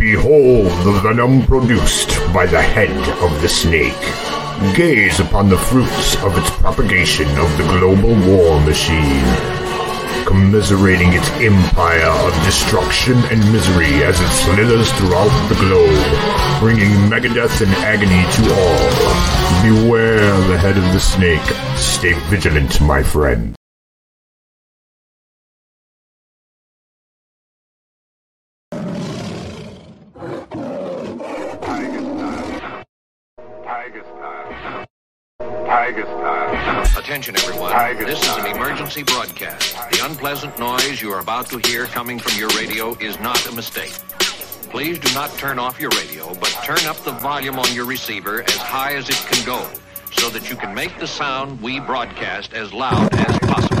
Behold the venom produced by the head of the snake. Gaze upon the fruits of its propagation of the global war machine, commiserating its empire of destruction and misery as it slithers throughout the globe, bringing megadeath and agony to all. Beware the head of the snake. Stay vigilant, my friend. Tiger style. Attention, everyone. Tiger this is an emergency broadcast. The unpleasant noise you are about to hear coming from your radio is not a mistake. Please do not turn off your radio, but turn up the volume on your receiver as high as it can go so that you can make the sound we broadcast as loud as possible.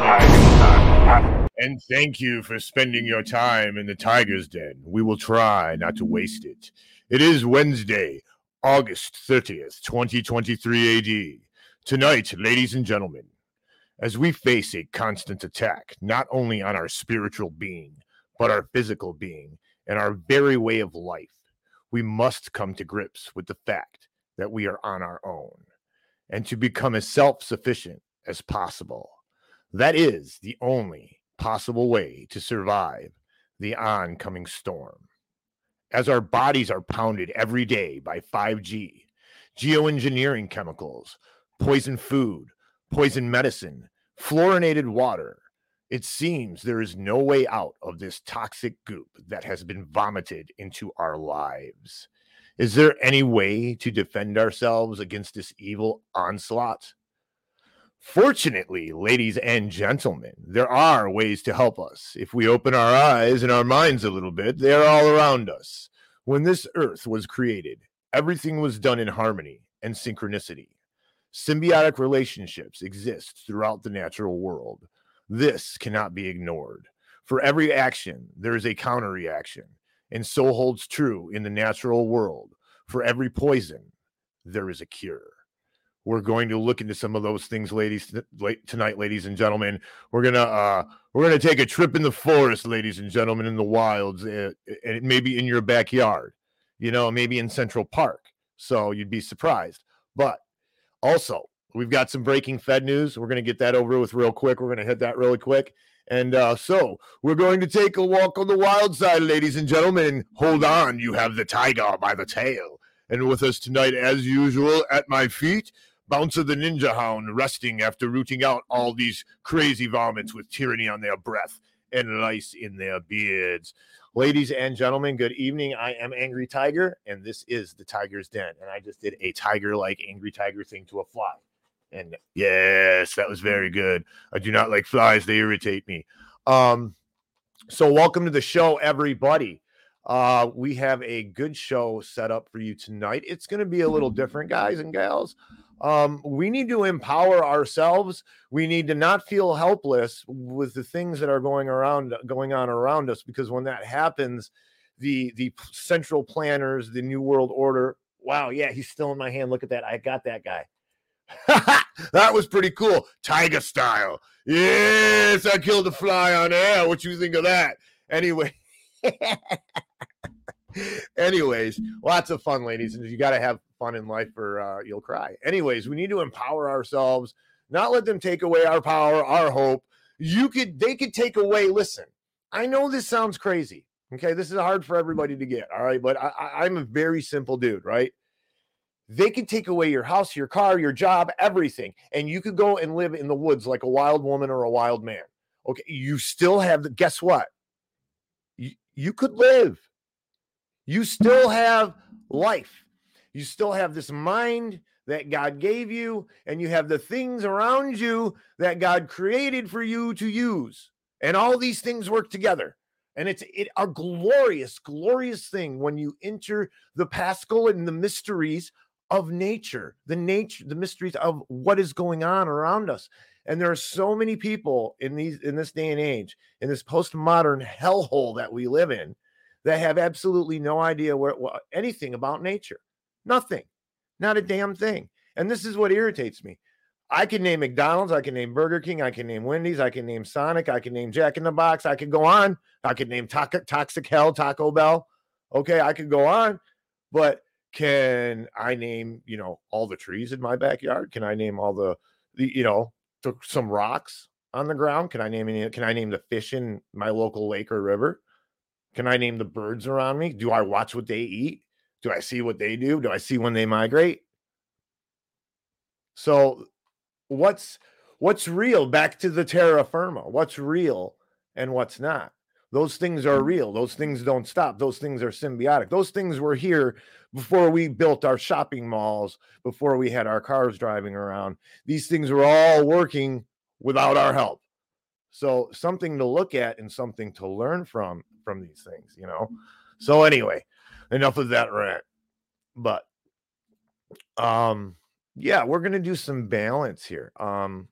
And thank you for spending your time in the Tiger's Den. We will try not to waste it. It is Wednesday, August 30th, 2023 AD. Tonight, ladies and gentlemen, as we face a constant attack, not only on our spiritual being, but our physical being and our very way of life, we must come to grips with the fact that we are on our own and to become as self sufficient as possible. That is the only possible way to survive the oncoming storm. As our bodies are pounded every day by 5G, geoengineering chemicals, poison food, poison medicine, fluorinated water, it seems there is no way out of this toxic goop that has been vomited into our lives. Is there any way to defend ourselves against this evil onslaught? Fortunately, ladies and gentlemen, there are ways to help us. If we open our eyes and our minds a little bit, they are all around us. When this earth was created, everything was done in harmony and synchronicity. Symbiotic relationships exist throughout the natural world. This cannot be ignored. For every action, there is a counter reaction, and so holds true in the natural world. For every poison, there is a cure. We're going to look into some of those things, ladies, tonight, ladies and gentlemen. We're gonna uh, we're gonna take a trip in the forest, ladies and gentlemen, in the wilds, uh, and maybe in your backyard, you know, maybe in Central Park. So you'd be surprised. But also, we've got some breaking Fed news. We're gonna get that over with real quick. We're gonna hit that really quick. And uh, so we're going to take a walk on the wild side, ladies and gentlemen. Hold on, you have the tiger by the tail. And with us tonight, as usual, at my feet, Bouncer the Ninja Hound, resting after rooting out all these crazy vomits with tyranny on their breath and lice in their beards. Ladies and gentlemen, good evening. I am Angry Tiger, and this is the Tiger's Den. And I just did a tiger like Angry Tiger thing to a fly. And yes, that was very good. I do not like flies, they irritate me. Um, so welcome to the show, everybody. Uh, we have a good show set up for you tonight. It's going to be a little different, guys and gals. Um, we need to empower ourselves. We need to not feel helpless with the things that are going around, going on around us, because when that happens, the the central planners, the New World Order. Wow, yeah, he's still in my hand. Look at that. I got that guy. that was pretty cool. Tiger style. Yes, I killed a fly on air. What you think of that? Anyway. Anyways, lots of fun, ladies. And you got to have fun in life or uh, you'll cry. Anyways, we need to empower ourselves, not let them take away our power, our hope. You could, they could take away, listen, I know this sounds crazy. Okay. This is hard for everybody to get. All right. But I, I'm a very simple dude, right? they could take away your house, your car, your job, everything, and you could go and live in the woods like a wild woman or a wild man. Okay, you still have the guess what? You, you could live. You still have life. You still have this mind that God gave you, and you have the things around you that God created for you to use. And all these things work together. And it's it, a glorious, glorious thing when you enter the Paschal and the mysteries of nature, the nature, the mysteries of what is going on around us. And there are so many people in these in this day and age, in this postmodern hellhole that we live in, that have absolutely no idea where, what, anything about nature. Nothing. Not a mm. damn thing. And this is what irritates me. I can name McDonald's, I can name Burger King, I can name Wendy's, I can name Sonic, I can name Jack in the Box, I could go on. I could name Taco, Toxic Hell, Taco Bell. Okay, I could go on, but can I name, you know, all the trees in my backyard? Can I name all the, the you know, some rocks on the ground? Can I name any? Can I name the fish in my local lake or river? Can I name the birds around me? Do I watch what they eat? Do I see what they do? Do I see when they migrate? So what's what's real? Back to the terra firma what's real and what's not. Those things are mm-hmm. real. Those things don't stop. Those things are symbiotic. Those things were here before we built our shopping malls before we had our cars driving around. These things were all working without our help. So something to look at and something to learn from from these things you know? Mm-hmm. So anyway enough of that rant but um yeah, we're gonna do some balance here. Um,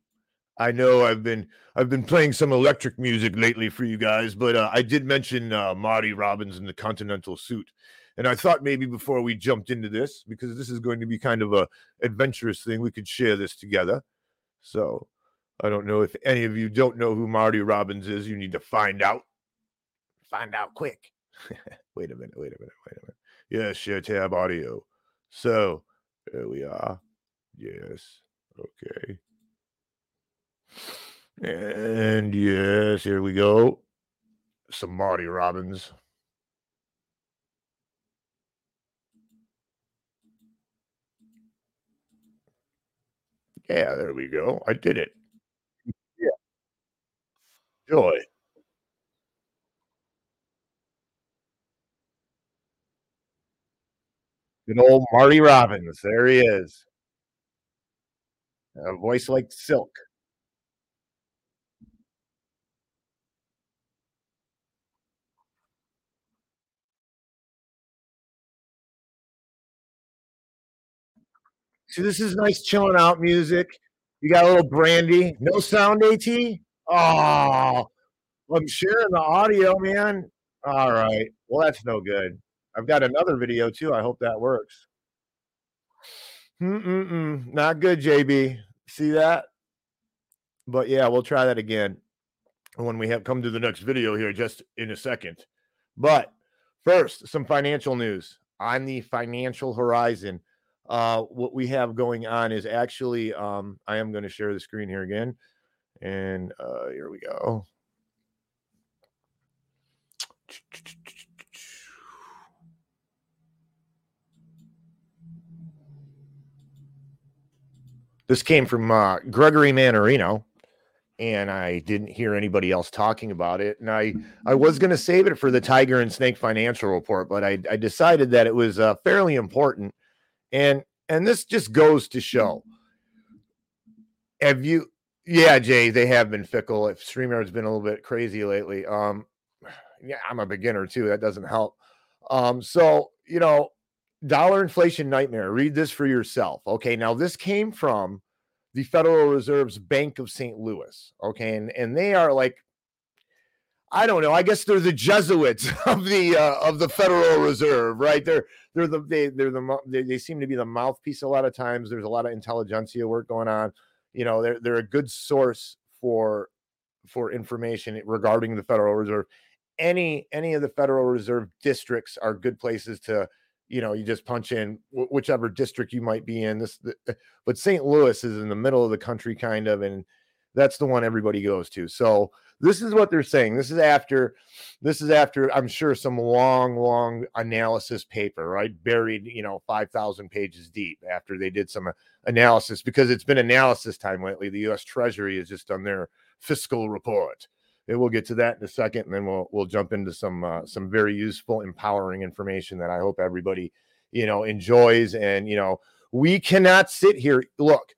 I know I've been I've been playing some electric music lately for you guys, but uh, I did mention uh, Marty Robbins in the Continental suit, and I thought maybe before we jumped into this, because this is going to be kind of a adventurous thing, we could share this together. So I don't know if any of you don't know who Marty Robbins is. You need to find out. Find out quick. wait a minute. Wait a minute. Wait a minute. Yes, share tab audio. So there we are. Yes. Okay. And yes, here we go. Some Marty Robbins. Yeah, there we go. I did it. Yeah. Joy. Good old Marty Robbins. There he is. A voice like silk. See, this is nice chilling out music. You got a little brandy. No sound, AT? Oh, I'm sharing the audio, man. All right. Well, that's no good. I've got another video too. I hope that works. Mm-mm-mm. Not good, JB. See that? But yeah, we'll try that again when we have come to the next video here just in a second. But first, some financial news on the financial horizon. Uh, what we have going on is actually, um, I am going to share the screen here again. And uh, here we go. This came from uh, Gregory Mannarino, and I didn't hear anybody else talking about it. And I I was going to save it for the Tiger and Snake financial report, but I, I decided that it was uh, fairly important. And and this just goes to show. Have you? Yeah, Jay, they have been fickle. If Streamyard's been a little bit crazy lately. Um, yeah, I'm a beginner too. That doesn't help. Um, so you know, dollar inflation nightmare. Read this for yourself. Okay, now this came from the Federal Reserve's Bank of St. Louis. Okay, and and they are like, I don't know. I guess they're the Jesuits of the uh, of the Federal Reserve, right? They're they're the they they're the they, they seem to be the mouthpiece a lot of times. There's a lot of intelligentsia work going on. You know, they're they're a good source for for information regarding the Federal Reserve. Any any of the Federal Reserve districts are good places to you know you just punch in whichever district you might be in this the, uh, but st louis is in the middle of the country kind of and that's the one everybody goes to. So this is what they're saying this is after this is after i'm sure some long long analysis paper right? Buried you know 5000 pages deep after they did some uh, analysis because it's been analysis time lately. The us treasury has just done their fiscal report we'll get to that in a second, and then we'll we'll jump into some uh, some very useful, empowering information that I hope everybody you know enjoys. And you know, We cannot sit here. Look,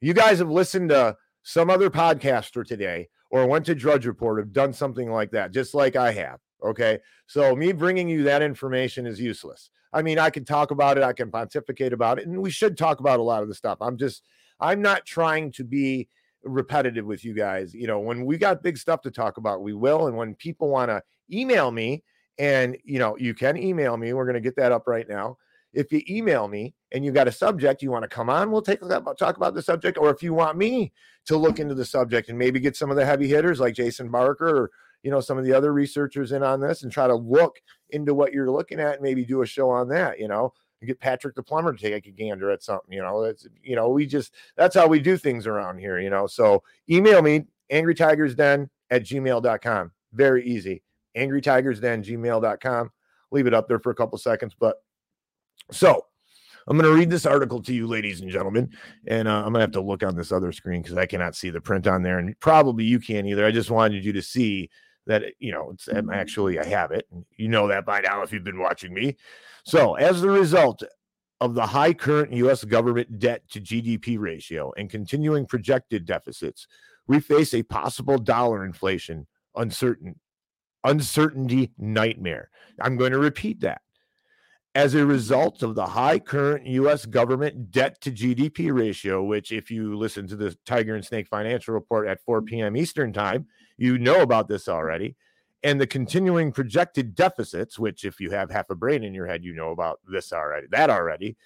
you guys have listened to some other podcaster today or went to Drudge Report, have done something like that, just like I have. Okay. So me bringing you that information is useless. I mean, I can talk about it, I can pontificate about it, and we should talk about a lot of the stuff. I'm just, I'm not trying to be repetitive with you guys. You know, when we got big stuff to talk about, we will. And when people want to email me, and you know, you can email me. We're going to get that up right now. If you email me and you got a subject you want to come on, we'll take talk about the subject. Or if you want me to look into the subject and maybe get some of the heavy hitters like Jason Barker or you know some of the other researchers in on this and try to look into what you're looking at and maybe do a show on that. You know, get Patrick the plumber to take a gander at something. You know, that's you know we just that's how we do things around here. You know, so email me angry tigers den at gmail.com. Very easy. Angry tigers den gmail.com. Leave it up there for a couple seconds, but so I'm going to read this article to you, ladies and gentlemen, and uh, I'm going to have to look on this other screen because I cannot see the print on there, and probably you can't either. I just wanted you to see that eh, you know it's mm-hmm. actually I have it. You know that by now if you've been watching me. So, as a result of the high current U.S. government debt to GDP ratio and continuing projected deficits, we face a possible dollar inflation uncertain uncertainty nightmare. I'm going to repeat that as a result of the high current U.S. government debt to GDP ratio, which, if you listen to the Tiger and Snake financial report at 4 mm-hmm. p.m. Eastern Time, you know about this already, and the continuing projected deficits, which, if you have half a brain in your head, you know about this already, that already.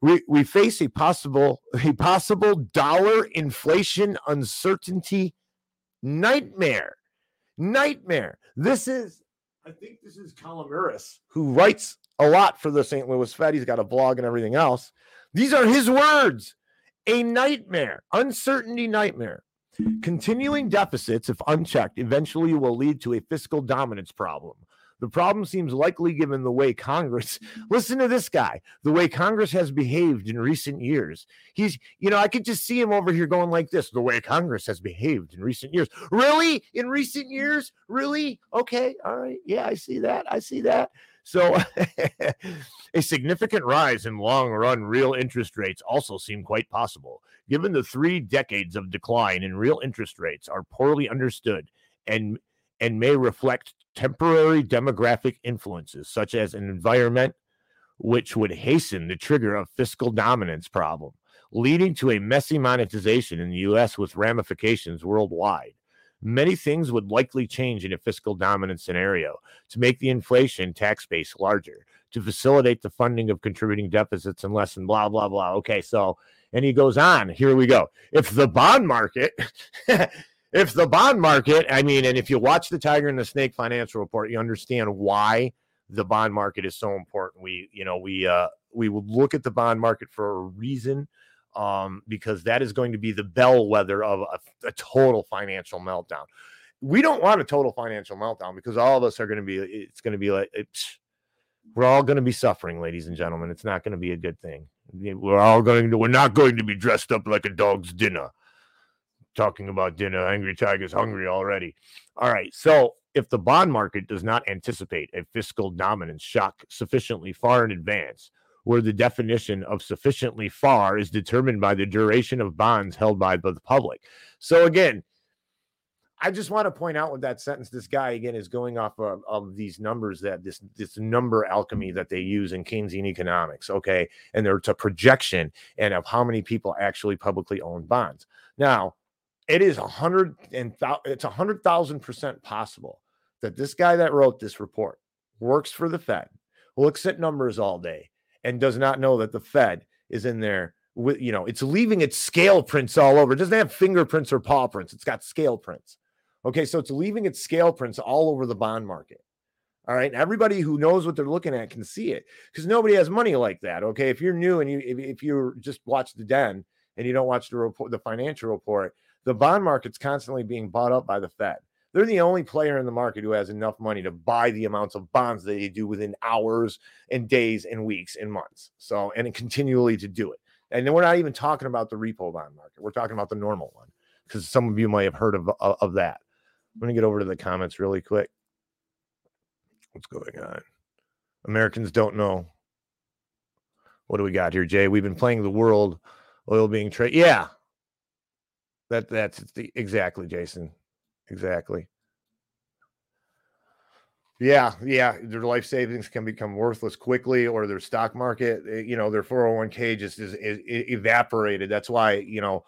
We, we face a possible a possible dollar inflation uncertainty nightmare nightmare this is i think this is Calomiris who writes a lot for the St. Louis Fed. He's got a blog and everything else. These are his words a nightmare, uncertainty nightmare. Continuing deficits, if unchecked, eventually will lead to a fiscal dominance problem. The problem seems likely given the way Congress, listen to this guy, the way Congress has behaved in recent years. He's, you know, I could just see him over here going like this the way Congress has behaved in recent years. Really? In recent years? Really? Okay. All right. Yeah, I see that. I see that. So, a significant rise in long run real interest rates also seem quite possible, given the three decades of decline in real interest rates are poorly understood and, and may reflect temporary demographic influences, such as an environment which would hasten the trigger of fiscal dominance problem, leading to a messy monetization in the US with ramifications worldwide. Many things would likely change in a fiscal dominant scenario to make the inflation tax base larger, to facilitate the funding of contributing deficits and lessen blah, blah, blah. Okay, so, and he goes on, here we go. If the bond market, if the bond market, I mean, and if you watch the Tiger and the Snake financial report, you understand why the bond market is so important. We, you know, we, uh, we would look at the bond market for a reason um, because that is going to be the bellwether of a, a, total financial meltdown. We don't want a total financial meltdown because all of us are going to be, it's going to be like, we're all going to be suffering, ladies and gentlemen. It's not going to be a good thing. We're all going to, we're not going to be dressed up like a dog's dinner. Talking about dinner, Angry Tiger's hungry already. All right. So if the bond market does not anticipate a fiscal dominance shock sufficiently far in advance, where the definition of sufficiently far is determined by the duration of bonds held by the public. So again, I just want to point out with that sentence, this guy again is going off of, of, these numbers that this this number alchemy that they use in Keynesian economics, okay, and there's a projection and of how many people actually publicly own bonds. Now, it is a hundred and it's a hundred thousand percent possible that this guy that wrote this report works for the Fed, looks at numbers all day, and does not know that the Fed is in there with, you know, it's leaving its scale prints all over. It doesn't have fingerprints or paw prints, it's got scale prints. Okay, so it's leaving its scale prints all over the bond market. All right, everybody who knows what they're looking at can see it because nobody has money like that. Okay, if you're new and you if, if you just watch the den and you don't watch the report, the financial report, the bond market's constantly being bought up by the Fed. They're the only player in the market who has enough money to buy the amounts of bonds that they do within hours and days and weeks and months. So, and continually to do it. And then we're not even talking about the repo bond market. We're talking about the normal one because some of you might have heard of, of, of that. I'm going to get over to the comments really quick. What's going on? Americans don't know What do we got here, Jay? We've been playing the world oil being trade. Yeah. That that's the exactly, Jason. Exactly. Yeah, yeah, their life savings can become worthless quickly, or their stock market, eh, you know, their 401k just is, is, is evaporated. That's why, you know,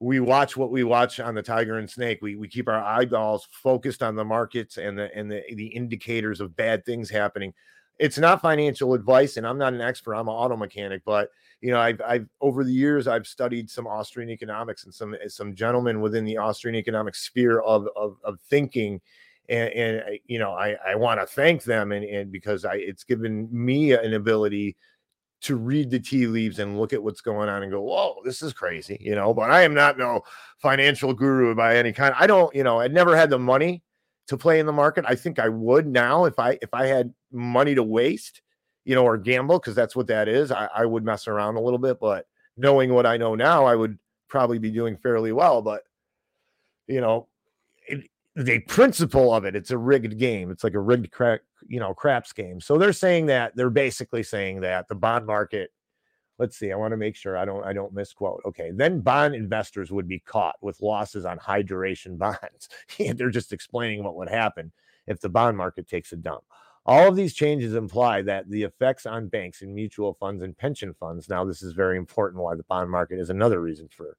we watch what we watch on the Tiger and Snake. We we keep our eyeballs focused on the markets and the and the, the indicators of bad things happening. It's not financial advice, and I'm not an expert. I'm an auto mechanic, but you know, I've I've over the years I've studied some Austrian economics and some eh, some gentlemen within the Austrian economic sphere of of, of thinking and, and you know I, I want to thank them and, and because I it's given me an ability to read the tea leaves and look at what's going on and go, whoa, this is crazy, you know. But I am not no financial guru by any kind. I don't, you know, I never had the money to play in the market. I think I would now if I if I had money to waste, you know, or gamble, because that's what that is. I, I would mess around a little bit, but knowing what I know now, I would probably be doing fairly well. But you know, it, the principle of it, it's a rigged game. It's like a rigged crack, you know, craps game. So they're saying that they're basically saying that the bond market. Let's see. I want to make sure I don't I don't misquote. Okay, then bond investors would be caught with losses on high duration bonds. they're just explaining what would happen if the bond market takes a dump. All of these changes imply that the effects on banks and mutual funds and pension funds. Now, this is very important. Why the bond market is another reason for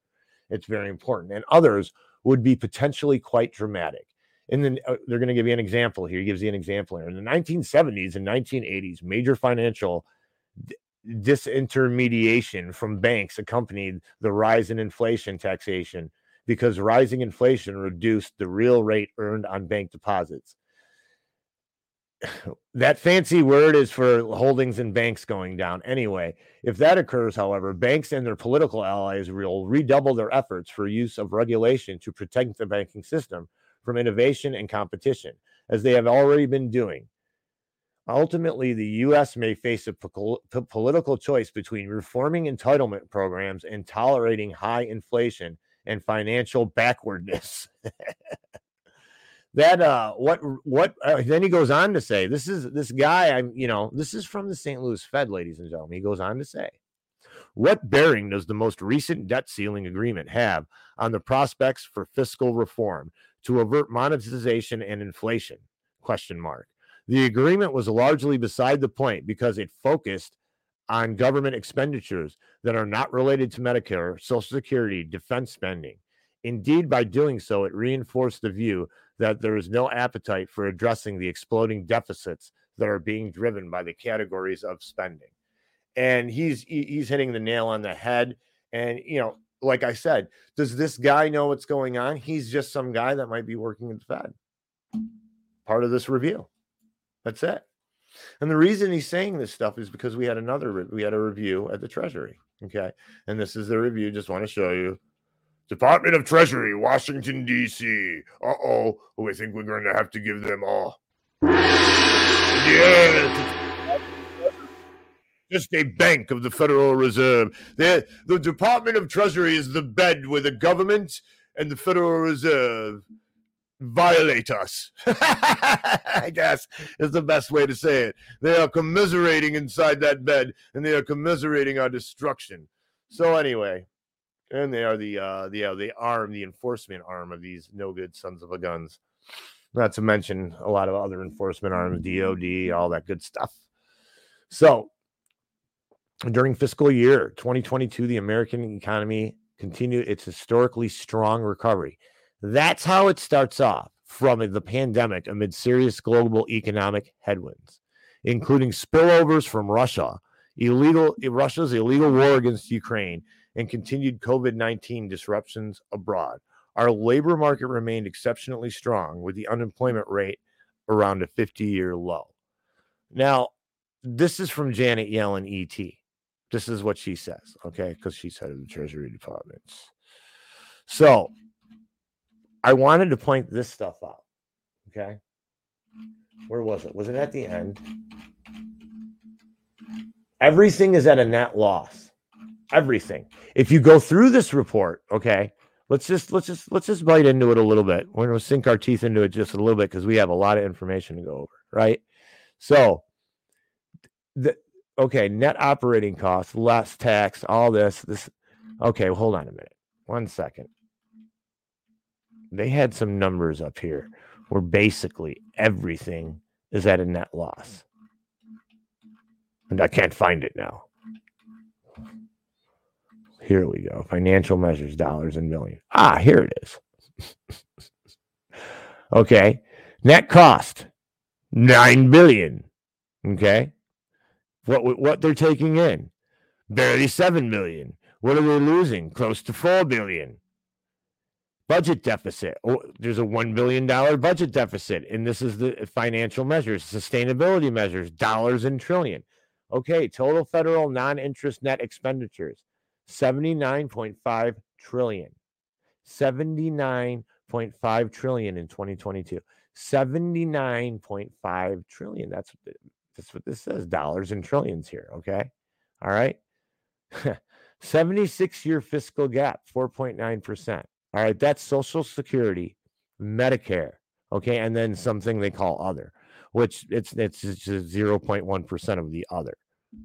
it's very important, and others would be potentially quite dramatic. And then uh, they're going to give you an example here. He gives you an example here. In the 1970s and 1980s, major financial d- disintermediation from banks accompanied the rise in inflation taxation because rising inflation reduced the real rate earned on bank deposits. That fancy word is for holdings and banks going down. Anyway, if that occurs, however, banks and their political allies will redouble their efforts for use of regulation to protect the banking system from innovation and competition, as they have already been doing. Ultimately, the U.S. may face a po- political choice between reforming entitlement programs and tolerating high inflation and financial backwardness. that uh what what uh, then he goes on to say this is this guy i'm you know this is from the st louis fed ladies and gentlemen. He goes on to say what bearing does the most recent debt ceiling agreement have on the prospects for fiscal reform to avert monetization and inflation? Question mark. The agreement was largely beside the point because it focused on government expenditures that are not related to medicare social security defense spending. Indeed by doing so it reinforced the view that there is no appetite for addressing the exploding deficits that are being driven by the categories of spending. And he's he's hitting the nail on the head. And you know, like I said, does this guy know what's going on? He's just some guy that might be working at the Fed. Part of this review. That's it. And the reason he's saying this stuff is because we had another we had a review at the Treasury. Okay. And this is the review. Just want to show you Department of Treasury, Washington, D.C. Uh oh. Oh, I think we're going to have to give them all. Yes. Just a bank of the Federal Reserve. The, the Department of Treasury is the bed where the government and the Federal Reserve violate us. I guess is the best way to say it. They are commiserating inside that bed and they are commiserating our destruction. So, anyway, and they are the uh the uh, the arm the enforcement arm of these no good sons of a guns. Not to mention a lot of other enforcement arms dod all that good stuff. So during fiscal year 2022 the american economy continued its historically strong recovery. That's how it starts off from the pandemic amid serious global economic headwinds including spillovers from russia illegal russia's illegal war against ukraine and continued COVID 19 disruptions abroad. Our labor market remained exceptionally strong with the unemployment rate around a 50 year low. Now, this is from Janet Yellen, ET. This is what she says, okay? Because she's head of the Treasury Department. So I wanted to point this stuff out, okay? Where was it? Was it at the end? Everything is at a net loss everything. If you go through this report, okay, let's just let's just let's just bite into it a little bit. We're gonna sink our teeth into it just a little bit because we have a lot of information to go over, right? So the okay, net operating costs, less tax, all this. This okay, well, hold on a minute. One second. They had some numbers up here where basically everything is at a net loss. And I can't find it now. Here we go. Financial measures, dollars and millions. Ah, here it is. okay. Net cost, nine billion. Okay. What what they're taking in? Barely seven million. What are they losing? Close to four billion. Budget deficit. Oh, there's a $1 billion budget deficit. And this is the financial measures, sustainability measures, dollars and trillion. Okay, total federal non-interest net expenditures, 79.5 trillion. 79.5 trillion in 2022. 79.5 trillion. That's what, that's what this says, dollars and trillions here. Okay. All right. 76 year fiscal gap, 4.9%. All right, that's Social Security, Medicare, okay, and then something they call other, which it's it's just zero point one percent of the other,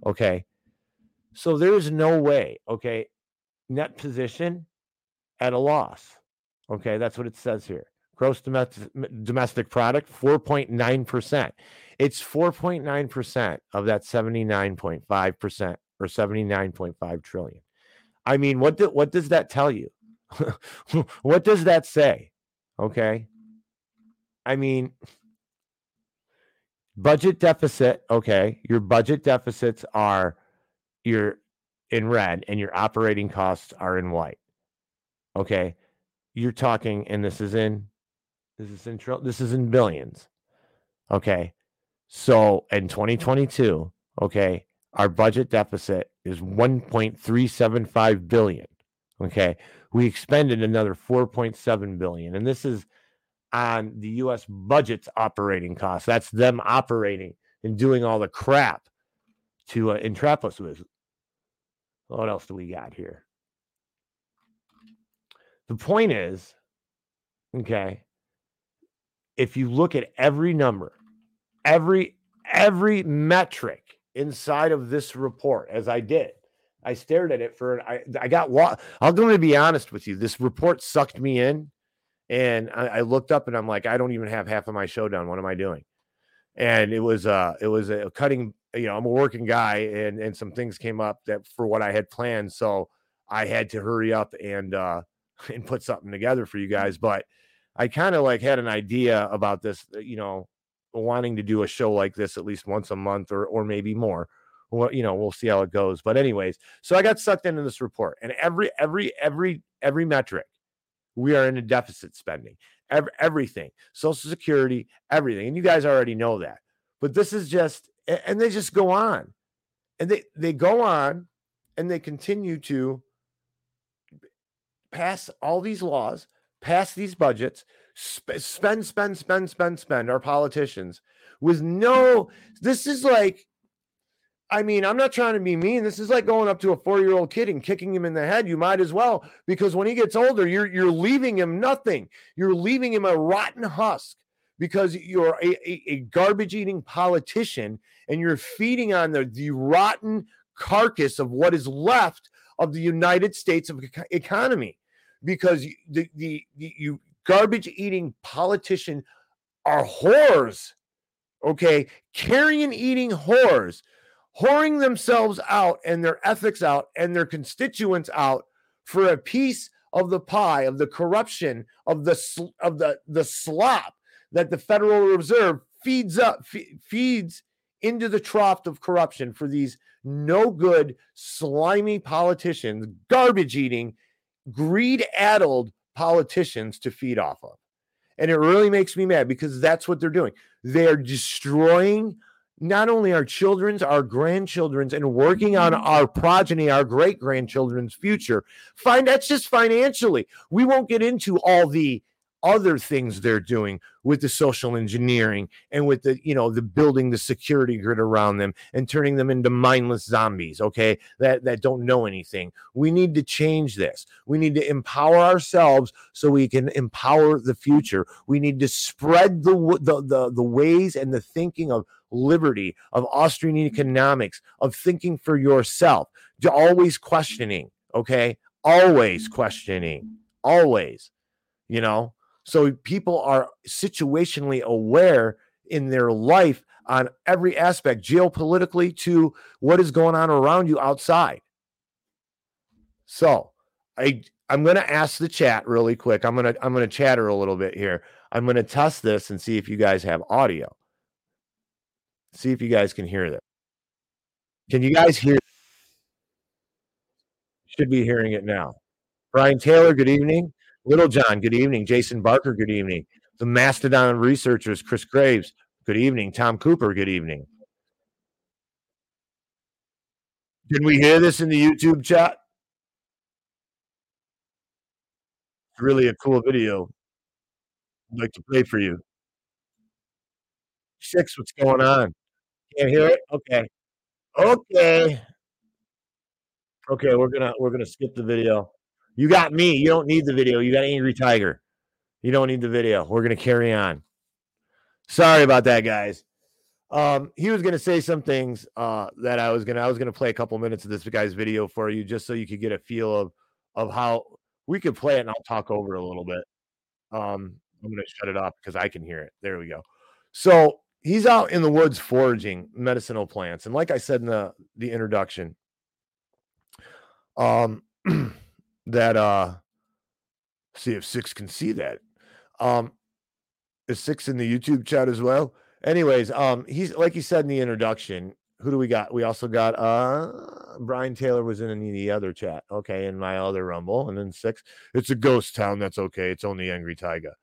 okay. So there is no way, okay, net position at a loss, okay. That's what it says here. Gross domestic domestic product, four point nine percent. It's four point nine percent of that seventy nine point five percent or seventy nine point five trillion. I mean, what do, what does that tell you? what does that say? Okay. I mean, budget deficit, okay. Your budget deficits are your in red and your operating costs are in white. Okay. You're talking, and this is in this is in this is in billions. Okay. So in 2022, okay, our budget deficit is 1.375 billion. Okay we expended another 4.7 billion and this is on the US budget's operating costs that's them operating and doing all the crap to uh, entrap us with what else do we got here the point is okay if you look at every number every every metric inside of this report as i did I stared at it for I I got wa- I'm going to be honest with you. This report sucked me in, and I, I, looked up and I'm like, I don't even have half of my show done. What am I doing? And it was uh it was a cutting. You know, I'm a working guy, and and some things came up that for what I had planned, so I had to hurry up and uh and put something together for you guys. But I kind of like had an idea about this. You know, wanting to do a show like this at least once a month or or maybe more well, you know, we'll see how it goes. But anyways, so I got sucked into this report, and every every every every metric, we are in a deficit spending. Every, everything, Social Security, everything, and you guys already know that. But this is just, and they just go on, and they they go on, and they continue to pass all these laws, pass these budgets, sp- spend, spend, spend, spend, spend. Our politicians with no. This is like I mean, I'm not trying to be mean. This is like going up to a four year old kid and kicking him in the head. You might as well, because when he gets older, you're you're leaving him nothing. You're leaving him a rotten husk because you're a, a, a garbage eating politician and you're feeding on the, the rotten carcass of what is left of the United States of economy. Because the, the, the you garbage eating politician are whores. Okay, carrion eating whores whoring themselves out and their ethics out and their constituents out for a piece of the pie of the corruption of the of the the slop that the Federal Reserve feeds up feeds into the trough of corruption for these no good slimy politicians garbage eating greed addled politicians to feed off of and it really makes me mad because that's what they're doing they're destroying not only our children's, our grandchildren's, and working on mm-hmm. our progeny, our great grandchildren's future. Fine, that's just financially. We won't get into all the other things they're doing with the social engineering and with the you know the building the security grid around them and turning them into mindless zombies okay that that don't know anything. We need to change this. We need to empower ourselves so we can empower the future. We need to spread the the the, the ways and the thinking of liberty, of Austrian economics, of thinking for yourself, to always questioning, okay? Always questioning, always, you know? So people are situationally aware in their life on every aspect, geopolitically to what is going on around you outside. So I I'm gonna ask the chat really quick. I'm gonna I'm gonna chatter a little bit here. I'm gonna test this and see if you guys have audio. See if you guys can hear this. Can you guys hear? Should be hearing it now. Brian Taylor, good evening. Little John, good evening. Jason Barker, good evening. The Mastodon researchers, Chris Graves, good evening. Tom Cooper, good evening. Can we hear this in the YouTube chat? It's really a cool video. I'd like to play for you. Six, what's going on? Can't hear it? Okay. Okay. Okay, we're gonna we're gonna skip the video. You got me. You don't need the video. You got Angry Tiger. You don't need the video. We're gonna carry on. Sorry about that, guys. Um, he was gonna say some things uh that I was gonna I was gonna play a couple minutes of this guy's video for you just so you could get a feel of of how we could play it and I'll talk over it a little bit. Um, I'm gonna shut it off because I can hear it. There we go. So he's out in the woods foraging medicinal plants, and like I said in the the introduction, um, that uh, see if six can see that. Um, is six in the YouTube chat as well? Anyways, um, he's like he said in the introduction. Who do we got? We also got uh Brian Taylor was in the other chat. Okay, in my other rumble, and then six. It's a ghost town. That's okay. It's only Angry Tiger.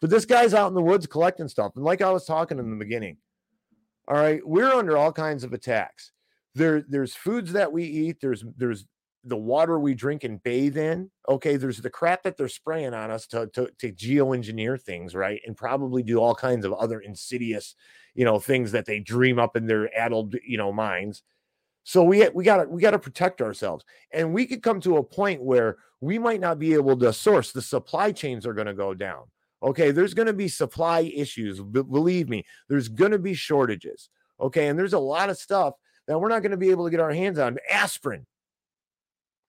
But this guy's out in the woods collecting stuff. And like I was talking in the beginning, all right, we're under all kinds of attacks. There, there's foods that we eat, there's there's the water we drink and bathe in. Okay, there's the crap that they're spraying on us to, to, to geoengineer things, right? And probably do all kinds of other insidious, you know, things that they dream up in their addled, you know, minds. So we we got to we got to protect ourselves, and we could come to a point where we might not be able to source. The supply chains are going to go down. Okay, there's going to be supply issues. B- believe me, there's going to be shortages. Okay, and there's a lot of stuff that we're not going to be able to get our hands on. Aspirin,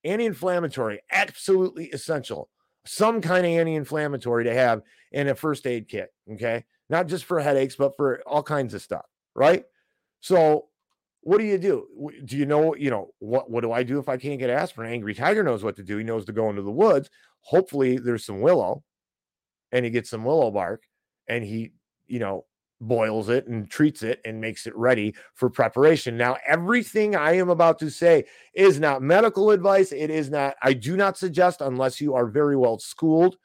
anti-inflammatory, absolutely essential. Some kind of anti-inflammatory to have in a first aid kit. Okay, not just for headaches, but for all kinds of stuff. Right. So what do you do? Do you know, you know, what what do I do if I can't get aspirin? Angry Tiger knows what to do. He knows to go into the woods. Hopefully there's some willow and he gets some willow bark and he, you know, boils it and treats it and makes it ready for preparation. Now, everything I am about to say is not medical advice. It is not, I do not suggest, unless you are very well schooled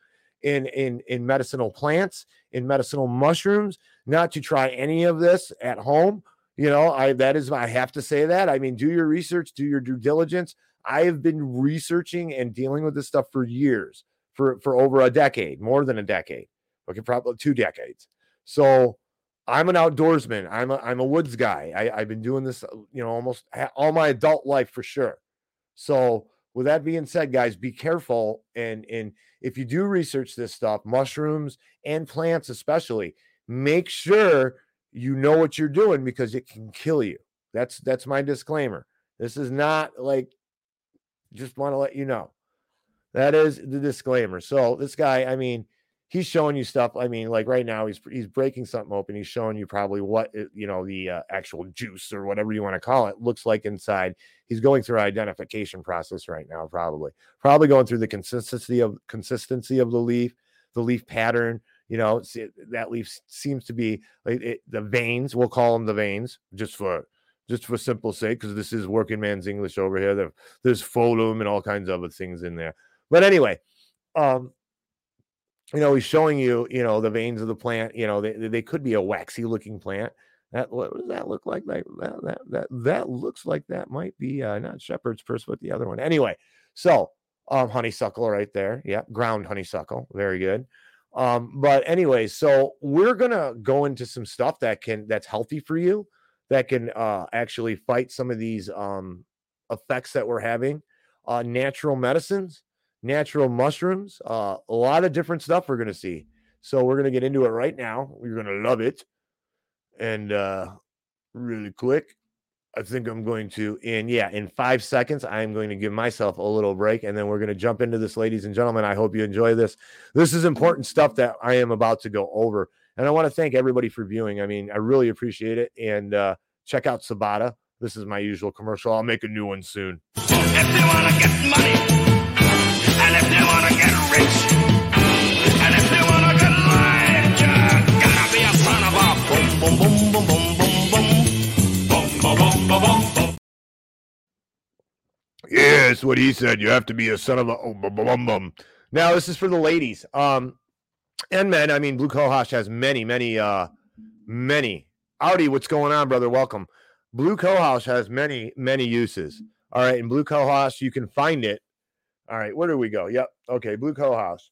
in, in, in medicinal plants, in medicinal mushrooms, not to try any of this at home. You know, I that is I have to say that. I mean, do your research, do your due diligence. I have been researching and dealing with this stuff for years for for over a decade, more than a decade. Okay, probably two decades. So I'm an outdoorsman. I'm a I'm a woods guy. I, I've been doing this, you know, almost all my adult life for sure. So with that being said, guys, be careful and and if you do research this stuff, mushrooms and plants especially, make sure you know what you're doing because it can kill you. That's that's my disclaimer. This is not like just want to let you know. That is the disclaimer. So this guy, I mean, he's showing you stuff. I mean, like right now, he's he's breaking something open. He's showing you probably what you know the uh, actual juice or whatever you want to call it looks like inside. He's going through identification process right now, probably probably going through the consistency of consistency of the leaf, the leaf pattern. You know, that leaf seems to be like it, the veins. We'll call them the veins, just for just for simple sake, because this is working man's English over here. there's phloem and all kinds of other things in there. But anyway, um, you know, he's showing you, you know, the veins of the plant. You know, they, they could be a waxy looking plant. That what does that look like? That that that, that looks like that might be uh, not shepherd's purse, but the other one. Anyway, so um, honeysuckle right there. Yeah, ground honeysuckle. Very good. Um, but anyway, so we're gonna go into some stuff that can that's healthy for you, that can uh actually fight some of these um effects that we're having. Uh, natural medicines natural mushrooms, uh, a lot of different stuff we're going to see. So we're going to get into it right now. You're going to love it. And uh, really quick. I think I'm going to, and yeah, in five seconds, I'm going to give myself a little break and then we're going to jump into this, ladies and gentlemen. I hope you enjoy this. This is important stuff that I am about to go over. And I want to thank everybody for viewing. I mean, I really appreciate it. And uh, check out Sabata. This is my usual commercial. I'll make a new one soon. Yeah, that's what he said. You have to be a son of a oh, bum, bum, bum. Now, this is for the ladies. Um, and men. I mean, Blue Cohosh has many, many, uh, many. Audi, what's going on, brother? Welcome. Blue Cohosh has many, many uses. All right, in Blue Cohosh, you can find it. All right, where do we go? Yep. Okay, Blue Cohosh.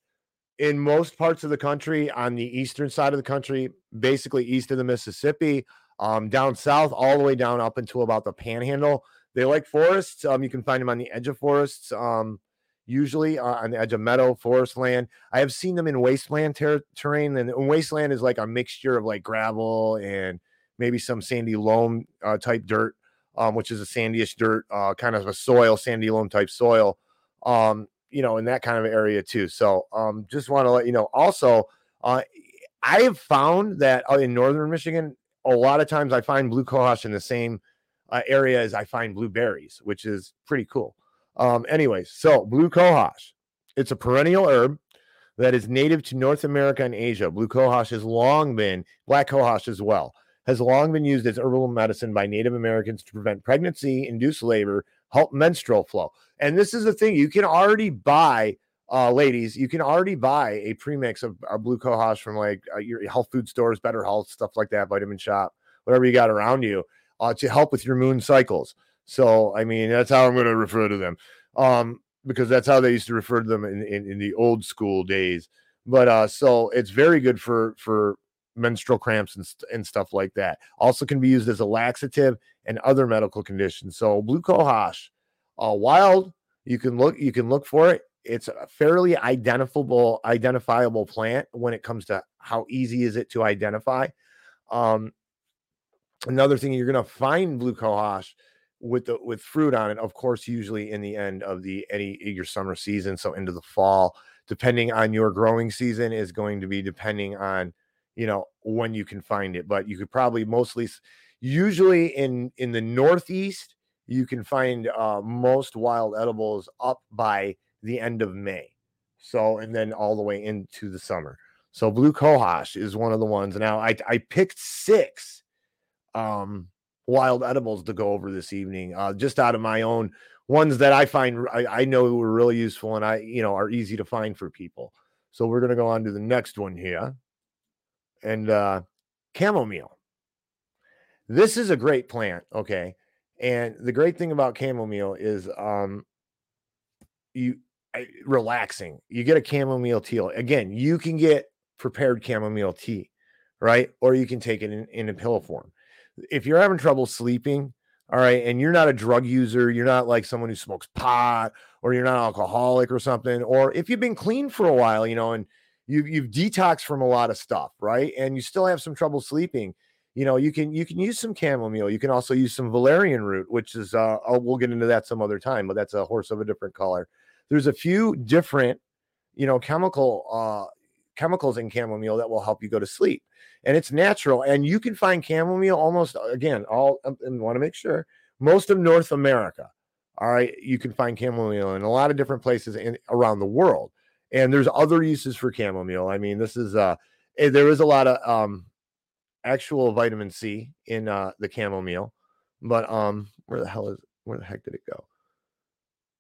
In most parts of the country, on the eastern side of the country, basically east of the Mississippi, um, down south, all the way down up until about the Panhandle. They like forests. Um, you can find them on the edge of forests. Um, usually uh, on the edge of meadow, forest land. I have seen them in wasteland ter- terrain, and and wasteland is like a mixture of like gravel and maybe some sandy loam uh, type dirt, um, which is a sandyish dirt, uh, kind of a soil, sandy loam type soil, um, you know, in that kind of area too. So um, just want to let you know. Also, uh, I have found that uh, in northern Michigan, a lot of times I find blue cohosh in the same uh, area as I find blueberries, which is pretty cool. Um, anyways, so blue cohosh, it's a perennial herb that is native to North America and Asia. Blue cohosh has long been, black cohosh as well, has long been used as herbal medicine by Native Americans to prevent pregnancy, induce labor, menstrual flow. And this is the thing you can already buy, uh, ladies, you can already buy a premix of, of blue cohosh from like uh, your health food stores, Better Health, stuff like that, Vitamin Shop, whatever you got around you uh, to help with your moon cycles. So, I mean, that's how I'm going to refer to them um, because that's how they used to refer to them in, in, in the old school days. But uh, so it's very good for for menstrual cramps and, st- and stuff like that. Also can be used as a laxative and other medical conditions. So blue cohosh, uh, wild, you can look you can look for it. It's a fairly identifiable identifiable plant when it comes to how easy is it to identify. Um, another thing you're going to find blue cohosh with the with fruit on it of course usually in the end of the any your summer season so into the fall depending on your growing season is going to be depending on you know when you can find it but you could probably mostly usually in in the northeast you can find uh most wild edibles up by the end of may. So and then all the way into the summer. So blue cohosh is one of the ones. Now i i picked six um wild edibles to go over this evening uh just out of my own ones that i find i, I know were really useful and i you know are easy to find for people. So we're going to go on to the next one here. And uh chamomile this is a great plant okay? And the great thing about chamomile is um you I- relaxing. You get a chamomile tea again you can get prepared chamomile tea right? Or you can take it in, in a pill form. If you're having trouble sleeping all right and you're not a drug user you're not like someone who smokes pot or you're not alcoholic or something or if you've been clean for a while you know and you've you've detoxed from a lot of stuff right? And you still have some trouble sleeping you know you can you can use some chamomile you can also use some valerian root which is uh oh, we'll get into that some other time but that's a horse of a different color. There's a few different you know chemical uh chemicals in chamomile that will help you go to sleep and it's natural and you can find chamomile almost again all um, and want to make sure most of north america all right? You can find chamomile in a lot of different places in around the world and there's other uses for chamomile. I mean this is uh eh, there is a lot of um actual vitamin c in uh the chamomile but um where the hell is where the heck did it go?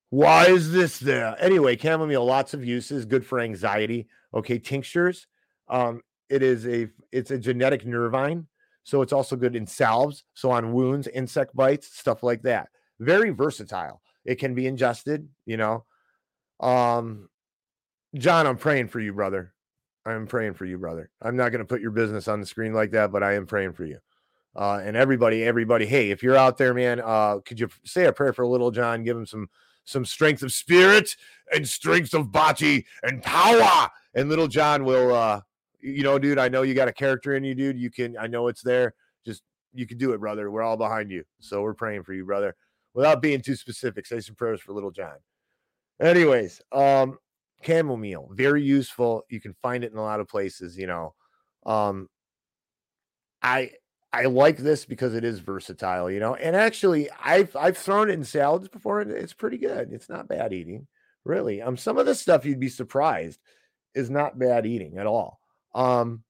Why is this there? Anyway chamomile lots of uses good for anxiety okay tinctures um it is a it's a genetic nervine so it's also good in salves so on wounds insect bites stuff like that. Very versatile. It can be ingested you know? Um john i'm praying for you brother i'm praying for you brother i'm not going to put your business on the screen like that but i am praying for you uh and everybody everybody hey if you're out there man uh could you say a prayer for little john give him some some strength of spirit and strength of body and power and little john will uh you know, dude, I know you got a character in you, dude. You can, I know it's there. Just you can do it, brother. We're all behind you. So we're praying for you, brother. Without being too specific, say some prayers for little John. Anyways, um, chamomile, very useful. You can find it in a lot of places, you know. Um, I I like this because it is versatile, you know. And actually, I've I've thrown it in salads before, and it's pretty good. It's not bad eating, really. Um, some of the stuff you'd be surprised is not bad eating at all. Um,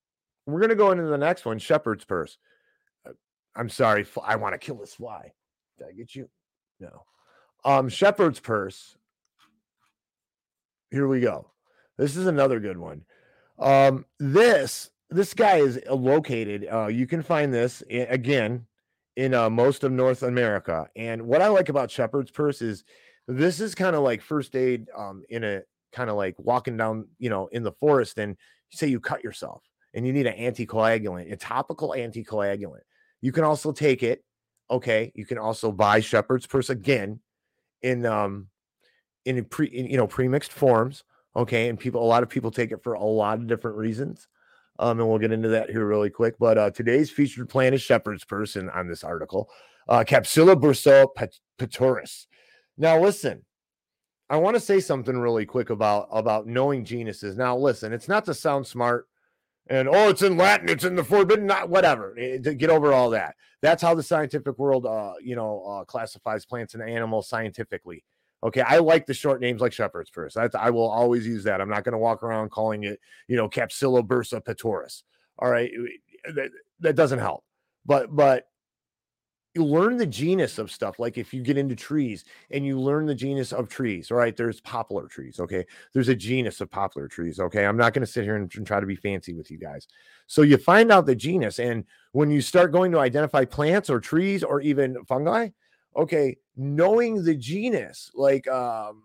we're gonna go into the next one, shepherd's purse. Uh, I'm sorry, I want to kill this fly. Did I get you? No. Um, shepherd's purse. Here we go. This is another good one. Um, this this guy is uh, located. Uh, you can find this again in uh, most of North America. And what I like about shepherd's purse is this is kind of like first aid um, in a kind of like walking down, you know, in the forest and say you cut yourself and you need an anticoagulant, a topical anticoagulant. You can also take it. Okay, you can also buy shepherd's purse again in um in pre in, you know pre-mixed forms. Okay, and people a lot of people take it for a lot of different reasons. Um, and we'll get into that here really quick. But uh, today's featured plant is shepherd's purse in, on this article, uh, Capsella burso pet- petoris. Now, listen, I want to say something really quick about about knowing genuses. Now, listen, it's not to sound smart and oh, it's in Latin, it's in the forbidden, not whatever. Eh, to get over all that. That's how the scientific world, uh, you know, uh, classifies plants and animals scientifically. Okay, I like the short names like shepherd's purse. That's, I will always use that. I'm not going to walk around calling it, you know, Capsella bursa. All right, that, that doesn't help. But but you learn the genus of stuff. Like if you get into trees and you learn the genus of trees, all right, there's poplar trees. Okay. There's a genus of poplar trees. Okay. I'm not going to sit here and, and try to be fancy with you guys. So you find out the genus. And when you start going to identify plants or trees or even fungi, okay, knowing the genus, like um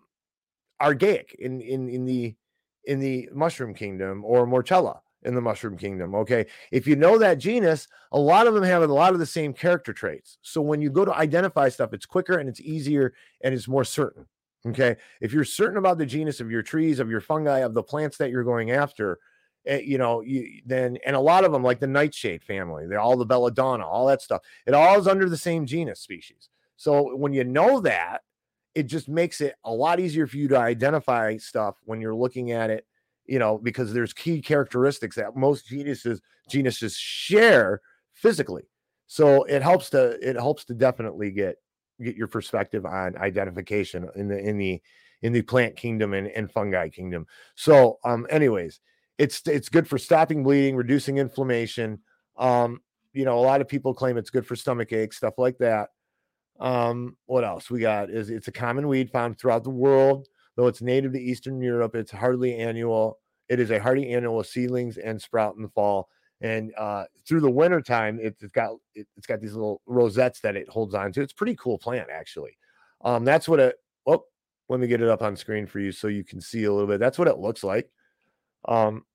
archaic in in in the in the mushroom kingdom or morchella in the mushroom kingdom. Okay. If you know that genus, a lot of them have a lot of the same character traits. So when you go to identify stuff, it's quicker and it's easier and it's more certain. Okay. If you're certain about the genus of your trees, of your fungi, of the plants that you're going after, eh, you know, you then and a lot of them, like the nightshade family, they're all the belladonna, all that stuff. It all is under the same genus species. So when you know that, it just makes it a lot easier for you to identify stuff when you're looking at it you know, because there's key characteristics that most genuses genuses share physically. So it helps to it helps to definitely get get your perspective on identification in the in the in the plant kingdom and, and fungi kingdom. So um anyways, it's it's good for stopping bleeding, reducing inflammation. Um, you know, a lot of people claim it's good for stomach aches, stuff like that. Um, what else we got is it's a common weed found throughout the world. Though it's native to Eastern Europe, it's hardly annual. It is a hardy annual with seedlings and sprout in the fall. And uh, through the winter time, it's got it, has got these little rosettes that it holds on to. It's a pretty cool plant, actually. Um, that's what it. Oh, let me get it up on screen for you so you can see a little bit. That's what it looks like. Um,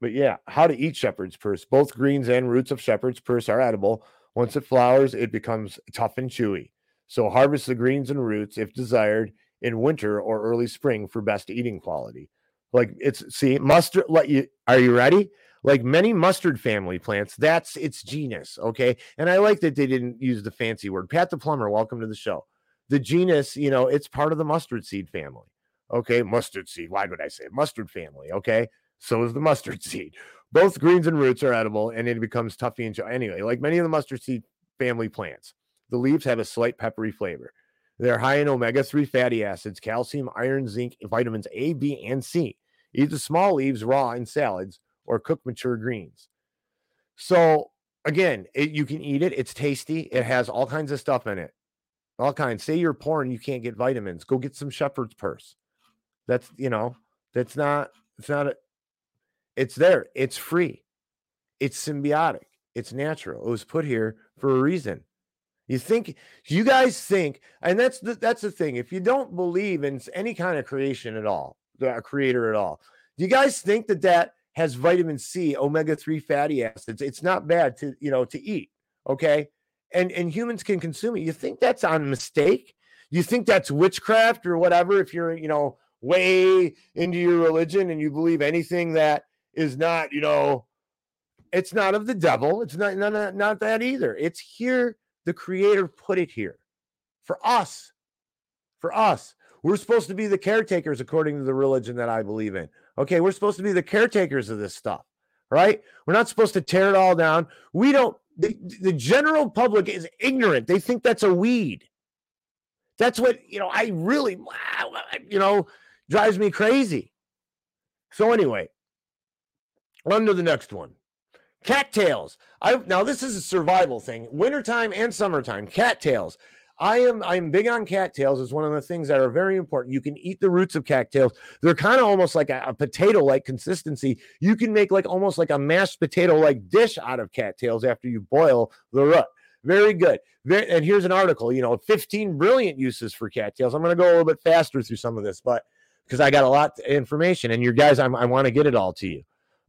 but yeah, how to eat shepherd's purse. Both greens and roots of shepherd's purse are edible. Once it flowers, it becomes tough and chewy. So harvest the greens and roots if desired in winter or early spring for best eating quality. Like it's see mustard. Let you are you ready? Like many mustard family plants, that's its genus. Okay, and I like that they didn't use the fancy word. Pat the plumber, welcome to the show. The genus, you know, it's part of the mustard seed family. Okay, mustard seed. Why would I say mustard family? Okay, so is the mustard seed. Both greens and roots are edible, and it becomes toughy and. Anyway, like many of the mustard seed family plants, the leaves have a slight peppery flavor. They're high in omega 3 fatty acids, calcium, iron, zinc, vitamins A, B, and C. Eat the small leaves raw in salads or cook mature greens. So, again, it, you can eat it. It's tasty. It has all kinds of stuff in it. All kinds. Say you're poor and you can't get vitamins, go get some shepherd's purse. That's, you know, that's not, it's not a, it's there. It's free. It's symbiotic. It's natural. It was put here for a reason. You think you guys think, and that's the that's the thing. If you don't believe in any kind of creation at all, a creator at all, do you guys think that that has vitamin C, omega three fatty acids? It's not bad to you know to eat. Okay, and and humans can consume it. You think that's on mistake? You think that's witchcraft or whatever? If you're you know way into your religion and you believe anything that is not you know It's not of the devil. It's not, not, not, not that either. It's here. The creator put it here for us. For us. We're supposed to be the caretakers according to the religion that I believe in. Okay. We're supposed to be the caretakers of this stuff, right? We're not supposed to tear it all down. We don't, the, the general public is ignorant. They think that's a weed. That's what, you know, I really, you know, drives me crazy. So, anyway, on to the next one. Cattails. I now this is a survival thing. Wintertime and summertime. Cattails. I am I'm big on cattails. It's one of the things that are very important. You can eat the roots of cattails. They're kind of almost like a, a potato-like consistency. You can make like almost like a mashed potato-like dish out of cattails after you boil the root. Very good. Very, and here's an article, you know, 15 brilliant uses for cattails. I'm going to go a little bit faster through some of this, but because I got a lot of information and your guys, I'm, I want to get it all to you.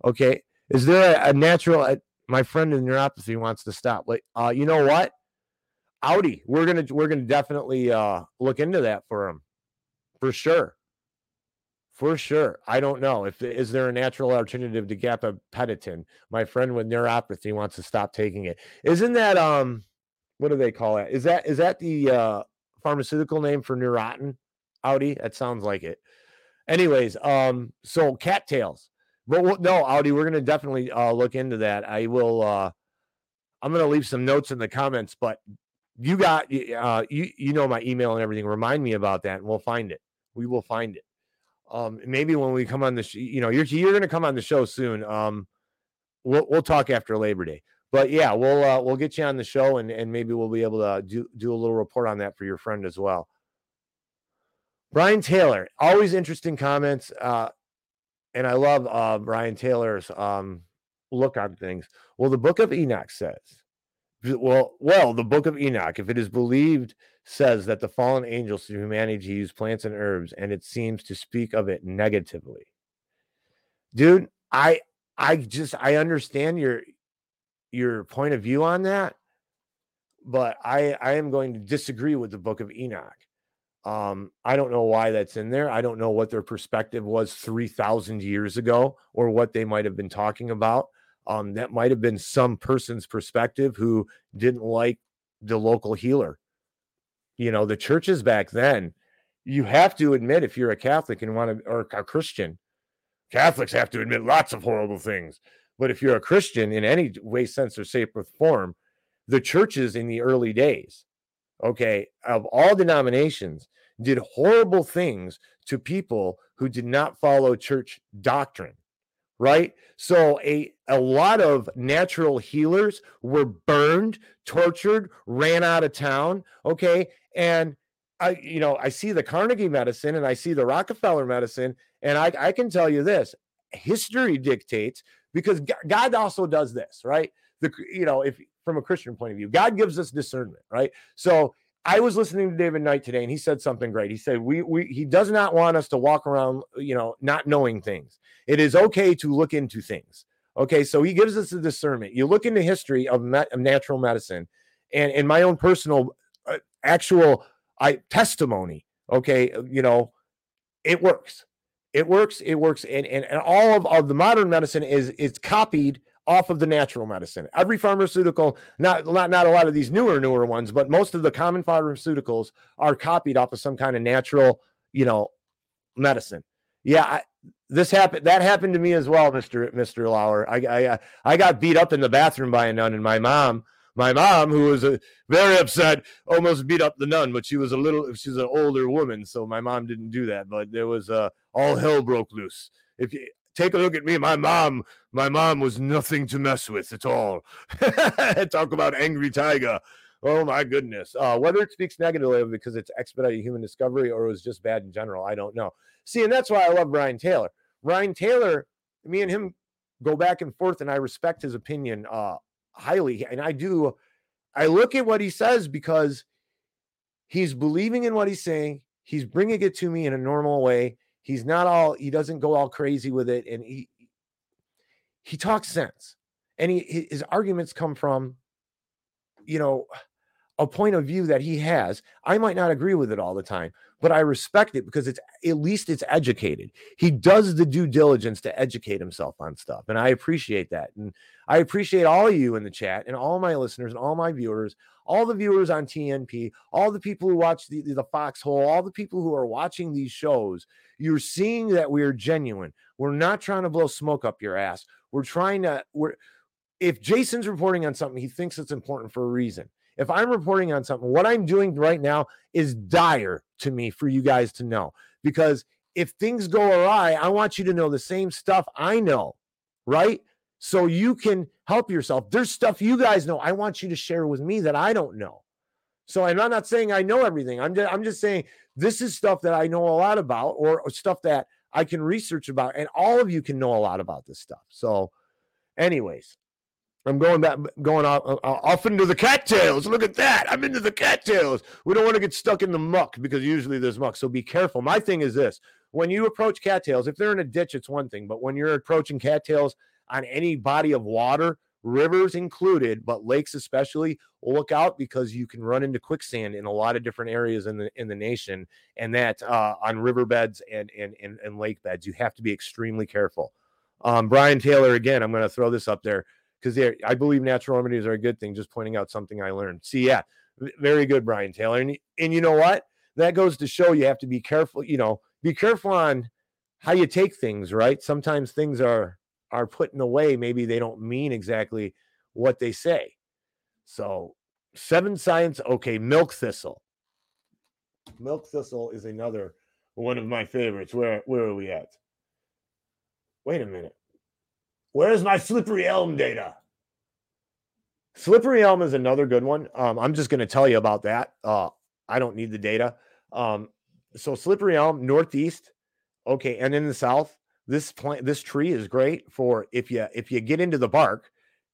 Okay. Is there a, a natural, uh, my friend in neuropathy wants to stop. Like, uh, you know what? Audi, we're gonna we're gonna definitely uh look into that for him, for sure, for sure. I don't know if is there a natural alternative to gabapentin. My friend with neuropathy wants to stop taking it. Isn't that um, what do they call it? Is that is that the uh pharmaceutical name for Neurontin? Audi, that sounds like it. Anyways, um, so cattails. But we'll, no, Audi, we're gonna definitely uh look into that. I will. uh I'm gonna leave some notes in the comments, but you got uh you you know my email and everything. Remind me about that, and we'll find it. We will find it. Um, maybe when we come on the, sh- you know, you're you're gonna come on the show soon. Um, we'll we'll talk after Labor Day. But yeah, we'll uh, we'll get you on the show, and and maybe we'll be able to do do a little report on that for your friend as well. Brian Taylor, always interesting comments. Uh, and I love uh, Brian Taylor's um, look on things. Well, the book of Enoch says, well, well, the book of Enoch, if it is believed, says that the fallen angels to humanity use plants and herbs, and it seems to speak of it negatively. Dude, I I just I understand your your point of view on that, but I I am going to disagree with the book of Enoch. Um, I don't know why that's in there. I don't know what their perspective was 3,000 years ago or what they might have been talking about. Um, that might have been some person's perspective who didn't like the local healer. You know, the churches back then, you have to admit if you're a Catholic and want to, or a Christian, Catholics have to admit lots of horrible things. But if you're a Christian in any way, sense, or shape or form, the churches in the early days, okay, of all denominations, did horrible things to people who did not follow church doctrine right? So a a lot of natural healers were burned tortured ran out of town okay? And i you know i see the carnegie medicine and i see the rockefeller medicine and i i can tell you this history dictates because god also does this right the you know if from a christian point of view god gives us discernment right so I was listening to David Knight today, and he said something great. He said, "We we he does not want us to walk around, you know, not knowing things. It is okay to look into things. Okay, so he gives us a discernment. You look into history of, of natural medicine, and in my own personal, uh, actual, I testimony. Okay, uh, you know, it works. It works. It works, and and, and all of, of the modern medicine is is copied off of the natural medicine. Every pharmaceutical, not, not not a lot of these newer newer ones, but most of the common pharmaceuticals are copied off of some kind of natural, you know, medicine. Yeah, I, this happened. That happened to me as well, Mister Mister Lauer. I, I uh, I got beat up in the bathroom by a nun, and my mom, my mom, who was a, very upset, almost beat up the nun, but she was a little. She's an older woman, so my mom didn't do that. But there was uh, all hell broke loose. If you, take a look at me. My mom, my mom was nothing to mess with at all. Talk about angry tiger. Oh my goodness. Uh, whether it speaks negatively because it's expedited human discovery or it was just bad in general, I don't know. See, and that's why I love Ryan Taylor. Ryan Taylor, me and him go back and forth, and I respect his opinion uh, highly. And I do, I look at what he says because he's believing in what he's saying. He's bringing it to me in a normal way. He's not all he doesn't go all crazy with it, and he he talks sense, and he his arguments come from, you know, a point of view that he has. I might not agree with it all the time, but I respect it because it's at least it's educated. He does the due diligence to educate himself on stuff, and I appreciate that. And I appreciate all of you in the chat and all my listeners and all my viewers, all the viewers on TNP, all the people who watch the, the, Foxhole, all the people who are watching these shows. You're seeing that we are genuine. We're not trying to blow smoke up your ass. We're trying to. We're if Jason's reporting on something, he thinks it's important for a reason. If I'm reporting on something, what I'm doing right now is dire to me for you guys to know. Because if things go awry, I want you to know the same stuff I know, right? So you can help yourself. There's stuff you guys know. I want you to share with me that I don't know. So I'm not saying I know everything. I'm just, I'm just saying this is stuff that I know a lot about or, stuff that I can research about. And all of you can know a lot about this stuff. So, anyways, I'm going back, going off, off into the cattails. Look at that. I'm into the cattails. We don't want to get stuck in the muck because usually there's muck. So be careful. My thing is this when you approach cattails, if they're in a ditch, it's one thing. But when you're approaching cattails on any body of water, rivers included, but lakes especially, look out because you can run into quicksand in a lot of different areas in the in the nation, and that uh, on riverbeds and, and and and lake beds, you have to be extremely careful. Um, Brian Taylor, again, I'm going to throw this up there because I believe natural remedies are a good thing. Just pointing out something I learned. See, yeah, very good, Brian Taylor. And and you know what? That goes to show you have to be careful. You know, be careful on how you take things. Right? Sometimes things are are put in a way maybe they don't mean exactly what they say. So seven science. Okay, milk thistle. Milk thistle is another one of my favorites. Where where are we at? Wait a minute. Where's my slippery elm data? Slippery elm is another good one. Um, I'm just going to tell you about that. Uh, I don't need the data. Um, so slippery elm northeast, okay, and in the south, this plant, this tree is great for if you if you get into the bark,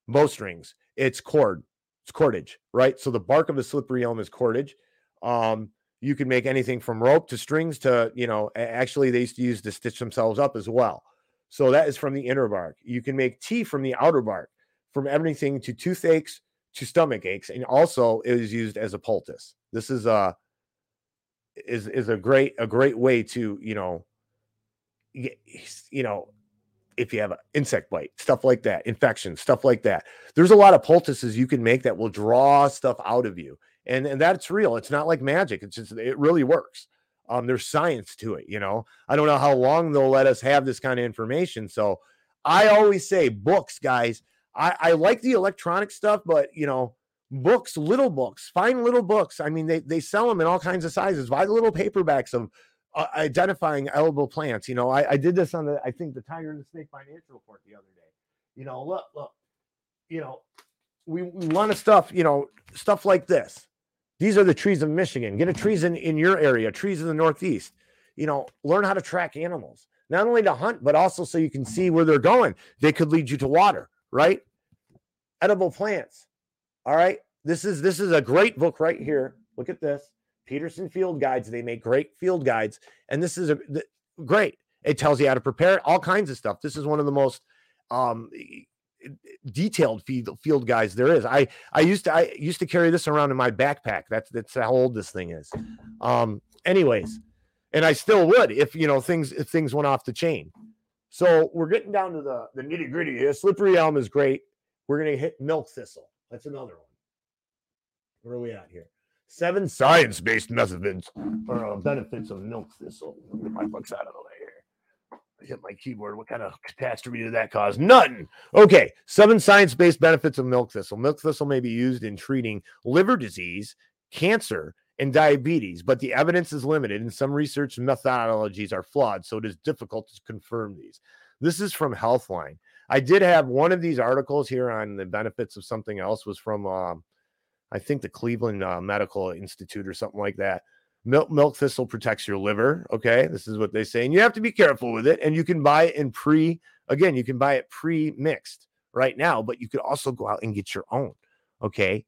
bowstrings, it's cord, it's cordage, right? So the bark of a slippery elm is cordage. Um, you can make anything from rope to strings to you know. Actually, they used to use to stitch themselves up as well. So that is from the inner bark. You can make tea from the outer bark, from everything to toothaches to stomach aches, and also it is used as a poultice. This is a is is a great a great way to you know you know if you have an insect bite, stuff like that, infection, stuff like that. There's a lot of poultices you can make that will draw stuff out of you, and and that's real. It's not like magic. It's just it really works um, there's science to it. You know, I don't know how long they'll let us have this kind of information. So I always say books, guys. I, I like the electronic stuff, but you know, books, little books, find little books. I mean, they they sell them in all kinds of sizes. Buy the little paperbacks of uh, identifying edible plants. You know, I, I did this on the I think the Tiger and the Snake Financial Report the other day. You know, look, look, you know, we, we want to stuff, you know, stuff like this. These are the trees of Michigan. Get a trees in, in your area, trees in the Northeast. You know, learn how to track animals, not only to hunt, but also so you can see where they're going. They could lead you to water, right? Edible plants. All right. This is this is a great book right here. Look at this. Peterson Field Guides. They make great field guides. And this is a great. It tells you how to prepare all kinds of stuff. This is one of the most um detailed field field guys there is. I I used to I used to carry this around in my backpack. That's that's how old this thing is. Um anyways, and I still would if you know things if things went off the chain. So we're getting down to the the nitty gritty here. Slippery elm is great. We're gonna hit milk thistle. That's another one. Where are we at here? Seven science-based methods or uh, benefits of milk thistle. Get my books out of the way here I hit my keyboard. What kind of catastrophe did that cause? None. Okay. Seven science based benefits of milk thistle. Milk thistle may be used in treating liver disease, cancer, and diabetes, but the evidence is limited and some research methodologies are flawed, so it is difficult to confirm these. This is from Healthline. I did have one of these articles here on the benefits of something else was from um, I think the Cleveland uh, Medical Institute or something like that. Milk, milk thistle protects your liver. Okay. This is what they say. And you have to be careful with it. And you can buy it in pre, again, you can buy it pre mixed right now, but you could also go out and get your own. Okay.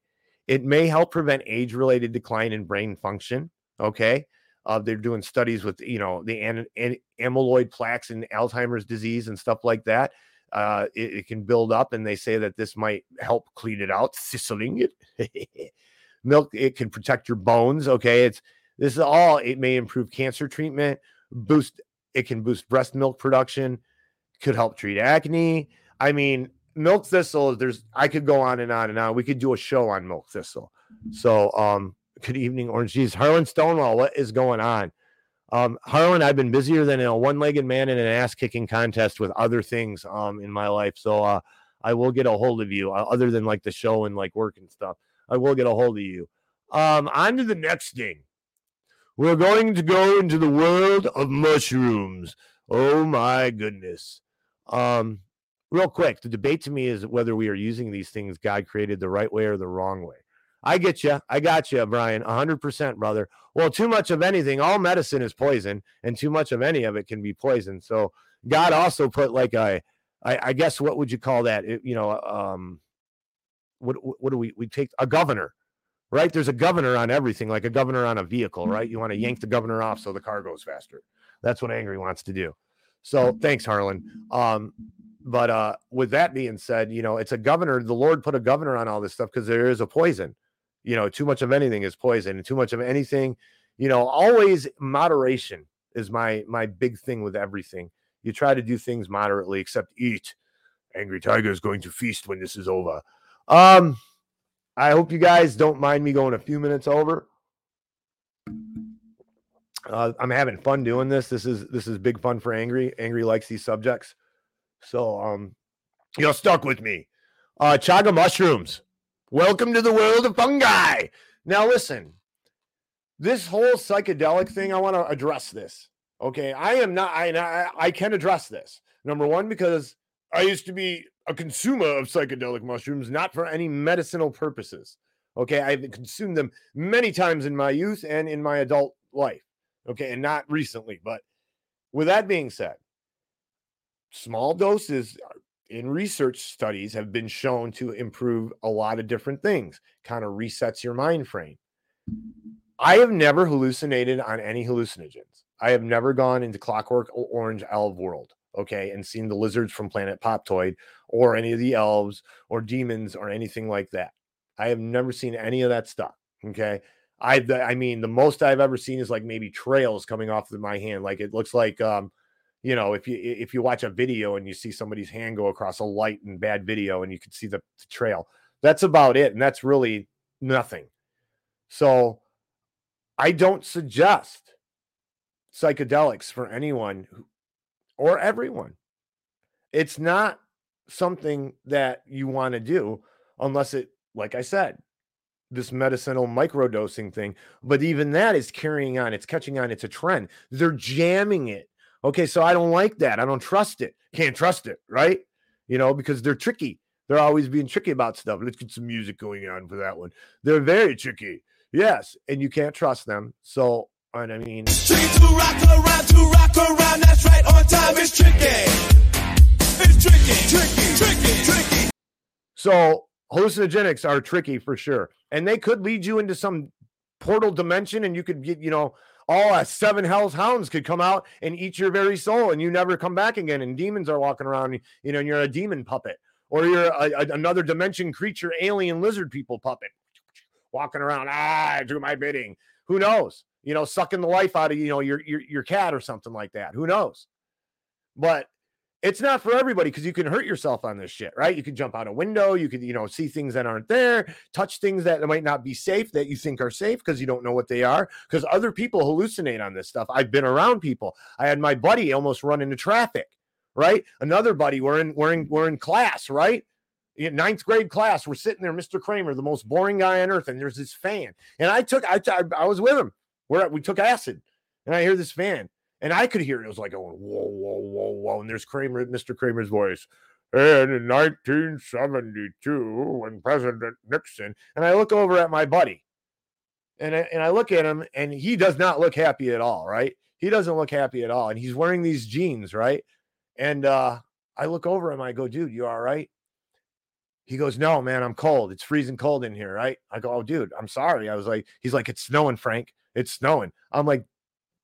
It may help prevent age related decline in brain function. Okay. Uh, they're doing studies with, you know, the an, an, amyloid plaques and Alzheimer's disease and stuff like that. Uh, it, it, can build up, and they say that this might help clean it out, thistling it. Milk it can protect your bones. Okay, it's this is all. It may improve cancer treatment, boost. It can boost breast milk production, could help treat acne. I mean, milk thistle. There's I could go on and on and on. We could do a show on milk thistle. So, um, good evening, Orange Juice. Harlan Stonewall, what is going on? Um, Harlan, I've been busier than a one-legged man in an ass-kicking contest with other things um in my life. So uh I will get a hold of you, uh, other than like the show and like work and stuff. I will get a hold of you. Um, on to the next thing. We're going to go into the world of mushrooms. Oh my goodness. Um, real quick, the debate to me is whether we are using these things God created the right way or the wrong way. I get you. I got you, Brian. 100%, brother. Well, too much of anything, all medicine is poison, and too much of any of it can be poison. So, God also put like a, I, I guess, what would you call that? It- you know, um, what what do we we take a governor, right? There's a governor on everything, like a governor on a vehicle, right? You want to yank the governor off so the car goes faster. That's what Angry wants to do. So thanks, Harlan. Um, but uh, with that being said, you know, it's a governor. The Lord put a governor on all this stuff because there is a poison. You know, too much of anything is poison, and too much of anything, you know, always moderation is my my big thing with everything. You try to do things moderately, except eat. Angry Tiger is going to feast when this is over. Um, I hope you guys don't mind me going a few minutes over. Uh, I'm having fun doing this. This is this is big fun for Angry. Angry likes these subjects, so um, you're stuck with me. Uh, chaga mushrooms. Welcome to the world of fungi. Now listen, this whole psychedelic mm-hmm. thing. I want to address this. Okay, I am not. I I, I can address this. Number one, because I used to be a consumer of psychedelic mushrooms, not for any medicinal purposes. Okay, I've consumed them many times in my youth and in my adult life. Okay, and not recently. But with that being said, small doses in research studies have been shown to improve a lot of different things, kind of resets your mind frame. I have never hallucinated on any hallucinogens. I have never gone into Clockwork Orange Elf World, okay, and seen the lizards from Planet Poptoid or any of the elves or demons or anything like that. I have never seen any of that stuff. Okay. I I mean the most I've ever seen is like maybe trails coming off of my hand. Like it looks like um, you know, if you if you watch a video and you see somebody's hand go across a light in bad video and you can see the, the trail. That's about it. And that's really nothing. So I don't suggest psychedelics for anyone who, or everyone. It's not something that you want to do unless it, like I said, this medicinal microdosing thing. But even that is carrying on, it's catching on, it's a trend. They're jamming it. Okay, so I don't like that. I don't trust it. Can't trust it, right? You know, because they're tricky. They're always being tricky about stuff. Let's get some music going on for that one. They're very tricky. Yes, and you can't trust them. So, and I mean, Tricky to rock around, to rock around, that's right, on time is tricky. It's tricky, tricky, tricky, tricky. So hallucinogenics are tricky for sure, and they could lead you into some portal dimension, and you could get, you know, all uh, seven hell's hounds could come out and eat your very soul, and you never come back again. And demons are walking around, you know, and you're a demon puppet, or you're a, a- another dimension creature, alien lizard people puppet, walking around. Ah, do my bidding. Who knows? You know, sucking the life out of you know your your your cat or something like that. Who knows? But it's not for everybody because you can hurt yourself on this shit, right? You can jump out a window, you can, you know, see things that aren't there, touch things that might not be safe that you think are safe because you don't know what they are. Because other people hallucinate on this stuff. I've been around people. I had my buddy almost run into traffic, right? Another buddy, we're in, we're in, we're in class, right? In ninth grade class, we're sitting there, Mr. Kramer, the most boring guy on earth, and there's this fan, and I took, I, I, I was with him. We're we took acid, and I hear this fan, and I could hear it. It was like going whoa, whoa, whoa, whoa, and there's Kramer, Mr. Kramer's voice. And in 1972, when President Nixon, and I look over at my buddy, and I, and I look at him, and he does not look happy at all, right? He doesn't look happy at all, and he's wearing these jeans, right? And uh, I look over him, I go, dude, you all right? He goes, no, man, I'm cold. It's freezing cold in here, right? I go, oh, dude, I'm sorry. I was like, he's like, it's snowing, Frank. It's snowing. I'm like,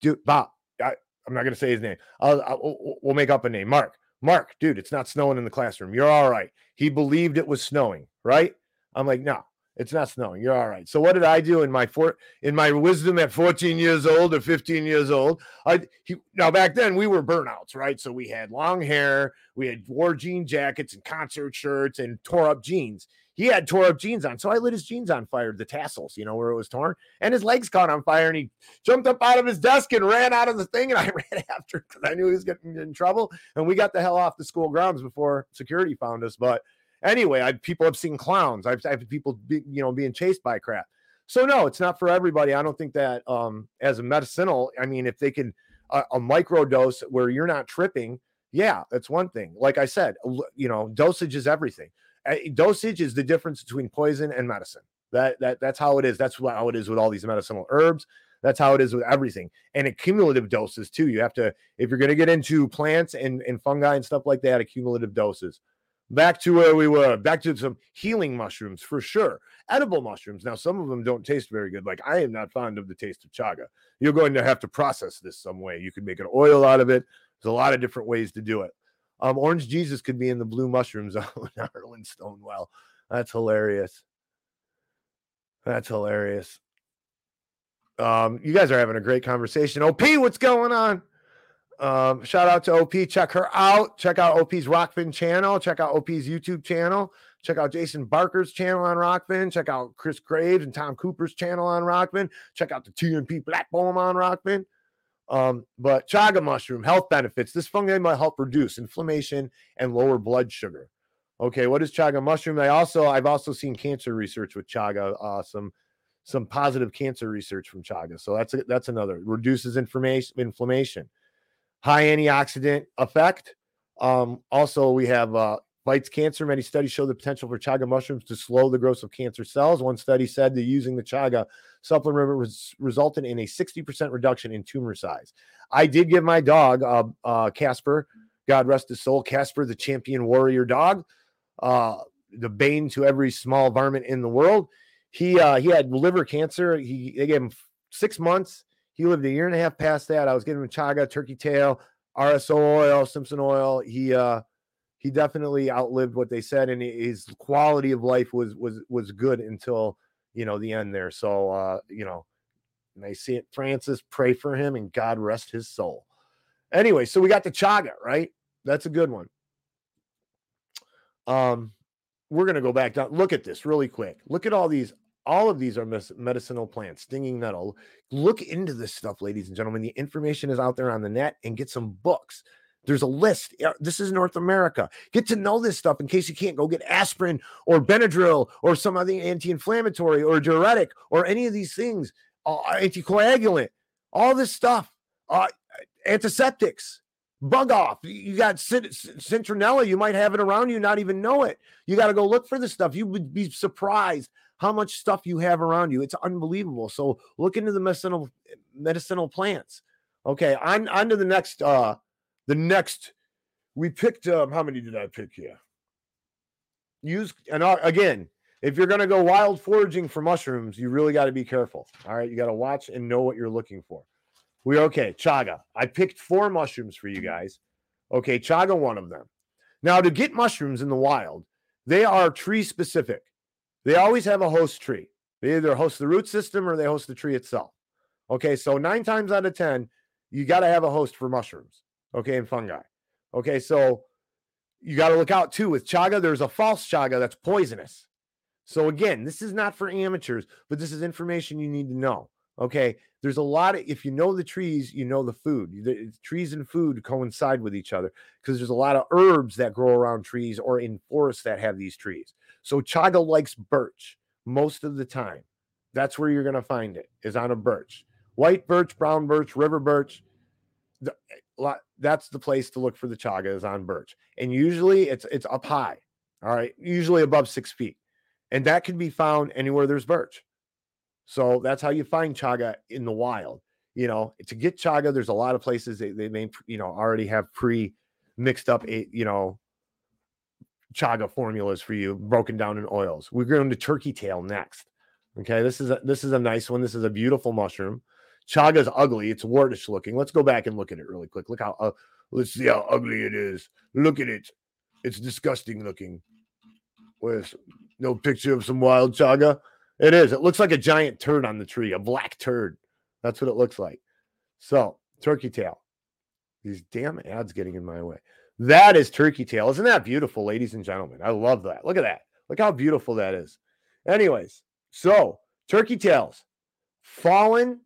dude, Bob, I, I'm not gonna say his name. I'll, I'll we'll make up a name. Mark. Mark, dude, it's not snowing in the classroom. You're all right. He believed it was snowing, right? I'm like, no, It's not snowing. You're all right. So what did I do in my four in my wisdom at 14 years old or 15 years old? I he, now back then we were burnouts, right? So we had long hair, we had wore jean jackets and concert shirts and tore up jeans. He had tore up jeans on, so I lit his jeans on fire, the tassels, you know, where it was torn, and his legs caught on fire, and he jumped up out of his desk and ran out of the thing, and I ran after because I knew he was getting in trouble, and we got the hell off the school grounds before security found us. But anyway, I people have seen clowns. I've, I've people, be, you know, being chased by crap. So no, it's not for everybody. I don't think that um as a medicinal. I mean, if they can a, a micro dose where you're not tripping, yeah, that's one thing. Like I said, you know, dosage is everything. Dosage is the difference between poison and medicine. That that that's how it is. That's how it is with all these medicinal herbs. That's how it is with everything. And accumulative doses too. You have to, if you're going to get into plants and, and fungi and stuff like that, accumulative doses. Back to where we were, back to some healing mushrooms for sure. Edible mushrooms. Now, some of them don't taste very good. Like I am not fond of the taste of chaga. You're going to have to process this some way. You could make an oil out of it. There's a lot of different ways to do it. Um, Orange Jesus could be in the blue mushroom zone. Harlan Stonewall. That's hilarious. That's hilarious. Um, you guys are having a great conversation. OP, what's going on? Um, shout out to OP. Check her out. Check out OP's Rokfin channel. Check out OP's YouTube channel. Check out Jason Barker's channel on Rokfin. Check out Chris Graves and Tom Cooper's channel on Rokfin. Check out the TNP Bomb on Rokfin. Um, but chaga mushroom health benefits. This fungi might help reduce inflammation and lower blood sugar. Okay, what is chaga mushroom? I also I've also seen cancer research with chaga. Uh, some some positive cancer research from chaga. So that's a, that's another reduces inflammation inflammation. High antioxidant effect. Um, also, we have uh, fights cancer. Many studies show the potential for chaga mushrooms to slow the growth of cancer cells. One study said that using the chaga supplement res- resulted in a 60% reduction in tumor size. I did give my dog, uh, uh, Casper, God rest his soul, Casper, the champion warrior dog, uh, the bane to every small varmint in the world. He uh, he had liver cancer. He they gave him six months. He lived a year and a half past that. I was giving him chaga, turkey tail, RSO oil, Simpson oil. He uh he definitely outlived what they said, and his quality of life was was was good until you know the end there. So uh, you know, may St. Francis pray for him and God rest his soul. Anyway, so we got the chaga, right? That's a good one. Um, we're gonna go back down. Look at this really quick. Look at all these. All of these are medicinal plants, stinging nettle. Look into this stuff, ladies and gentlemen. The information is out there on the net, and get some books. There's a list. This is North America. Get to know this stuff in case you can't go get aspirin or Benadryl or some other anti-inflammatory or diuretic or any of these things, uh, anticoagulant, all this stuff, uh, antiseptics, bug off. You- got cit- citronella. You might have it around you, not even know it. You got to go look for this stuff. You would be surprised how much stuff you have around you. It's unbelievable. So look into the medicinal medicinal plants. Okay, on on to the next uh the next we picked um how many did I pick here? Use and uh, again, if you're gonna go wild foraging for mushrooms, you really got to be careful. All right, you got to watch and know what you're looking for. We're okay. Chaga. I picked four mushrooms for you guys. Okay, chaga, one of them. Now, to get mushrooms in the wild, they are tree specific. They always have a host tree. They either host the root system or they host the tree itself. Okay, so nine times out of 10, you got to have a host for mushrooms. Okay, and fungi. Okay, so you got to look out too with chaga. There's a false chaga that's poisonous. So again, this is not for amateurs, but this is information you need to know. Okay, there's a lot of if you know the trees, you know the food. The trees and food coincide with each other because there's a lot of herbs that grow around trees or in forests that have these trees. So chaga likes birch most of the time. That's where you're going to find it is on a birch. White birch, brown birch, river birch. That's the place to look for the chaga is on birch. And usually it's it's up high. All right, usually above six feet. And that can be found anywhere there's birch. So that's how you find chaga in the wild. You know, to get chaga, there's a lot of places they, they may, you know, already have pre mixed up, you know, chaga formulas for you, broken down in oils. We're going to turkey tail next. Okay, this is a this is a nice one. This is a beautiful mushroom. Chaga's ugly. It's wartish looking. Let's go back and look at it really quick. Look how uh, let's see how ugly it is. Look at it. It's disgusting looking. Where's No picture of some wild chaga. It is. It looks like a giant turd on the tree, a black turd. That's what it looks like. So, turkey tail. These damn ads getting in my way. That is turkey tail. Isn't that beautiful, ladies and gentlemen? I love that. Look at that. Look how beautiful that is. Anyways, so turkey tails, fallen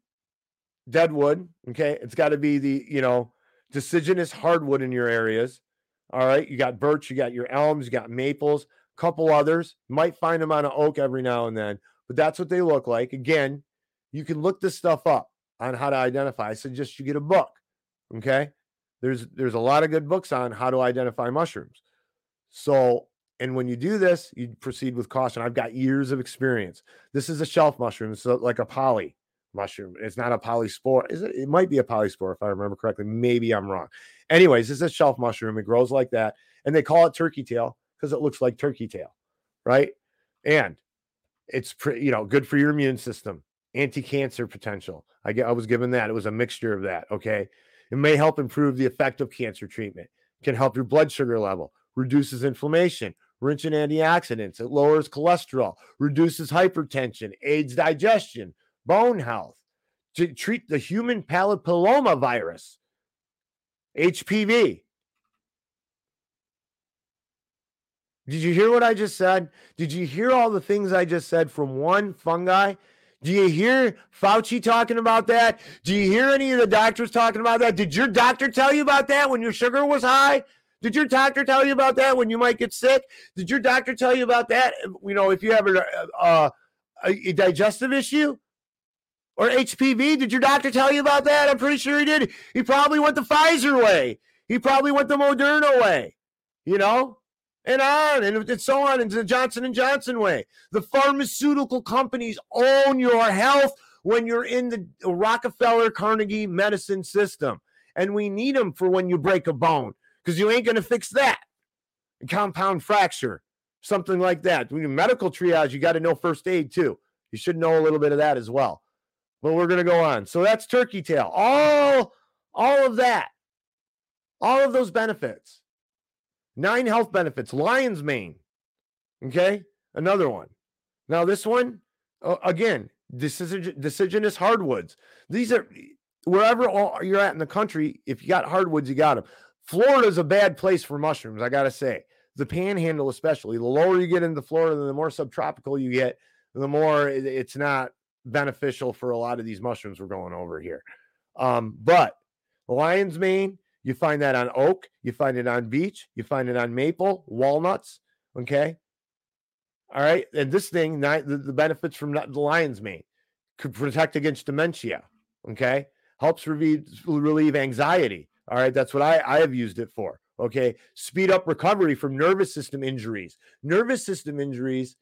dead wood. Okay. It's got to be the, you know, deciduous hardwood in your areas. All right. You got birch, you got your elms, you got maples, a couple others. Might find them on an oak every now and then, but that's what they look like. Again, you can look this stuff up on how to identify. I suggest you get a book. Okay. There's there's a lot of good books on how to identify mushrooms. So, and when you do this, you proceed with caution. I've got years of experience. This is a shelf mushroom, so like a poly mushroom. It's not a polypore. Is it? It might be a polypore if I remember correctly. Maybe I'm wrong. Anyways, it's a shelf mushroom. It grows like that, and they call it turkey tail because it looks like turkey tail, right? And it's pretty, you know, good for your immune system, anti-cancer potential. I get, I was given that. It was a mixture of that. Okay, it may help improve the effect of cancer treatment. Can help your blood sugar level, reduces inflammation, rich in antioxidants. It lowers cholesterol, reduces hypertension, aids digestion, bone health. To treat the human papilloma virus, HPV. Did you hear what I just said? Did you hear all the things I just said from one fungi? Do you hear Fauci talking about that? Do you hear any of the doctors talking about that? Did your doctor tell you about that when your sugar was high? Did your doctor tell you about that when you might get sick? Did your doctor tell you about that? You know, if you have a, a, a digestive issue or HPV, did your doctor tell you about that? I'm pretty sure he did. He probably went the Pfizer way. He probably went the Moderna way. You know, and on and, so on, and the Johnson and Johnson way. The pharmaceutical companies own your health when you're in the Rockefeller Carnegie medicine system, and we need them for when you break a bone because you ain't to fix that. A compound fracture, something like that. When you medical triage, you got to know first aid too. You should know a little bit of that as well. But we're going to go on. So that's turkey tail. All, all of that, all of those benefits. Nine health benefits. Lion's mane. Okay. Another one. Now, this one, uh, again, decisigen, deciduous hardwoods. These are wherever all, you're at in the country. If you got hardwoods, you got them. Florida's a bad place for mushrooms, I got to say. The panhandle, especially. The lower you get into Florida, the more subtropical you get, the more it's not beneficial for a lot of these mushrooms we're going over here. Um, but lion's mane, you find that on oak, you find it on beech, you find it on maple, walnuts. Okay. All right. And this thing, the, benefits from the lion's mane could protect against dementia. Okay. Helps relieve, relieve anxiety. All right. That's what I, I have used it for. Okay. Speed up recovery from nervous system injuries. Nervous system injuries.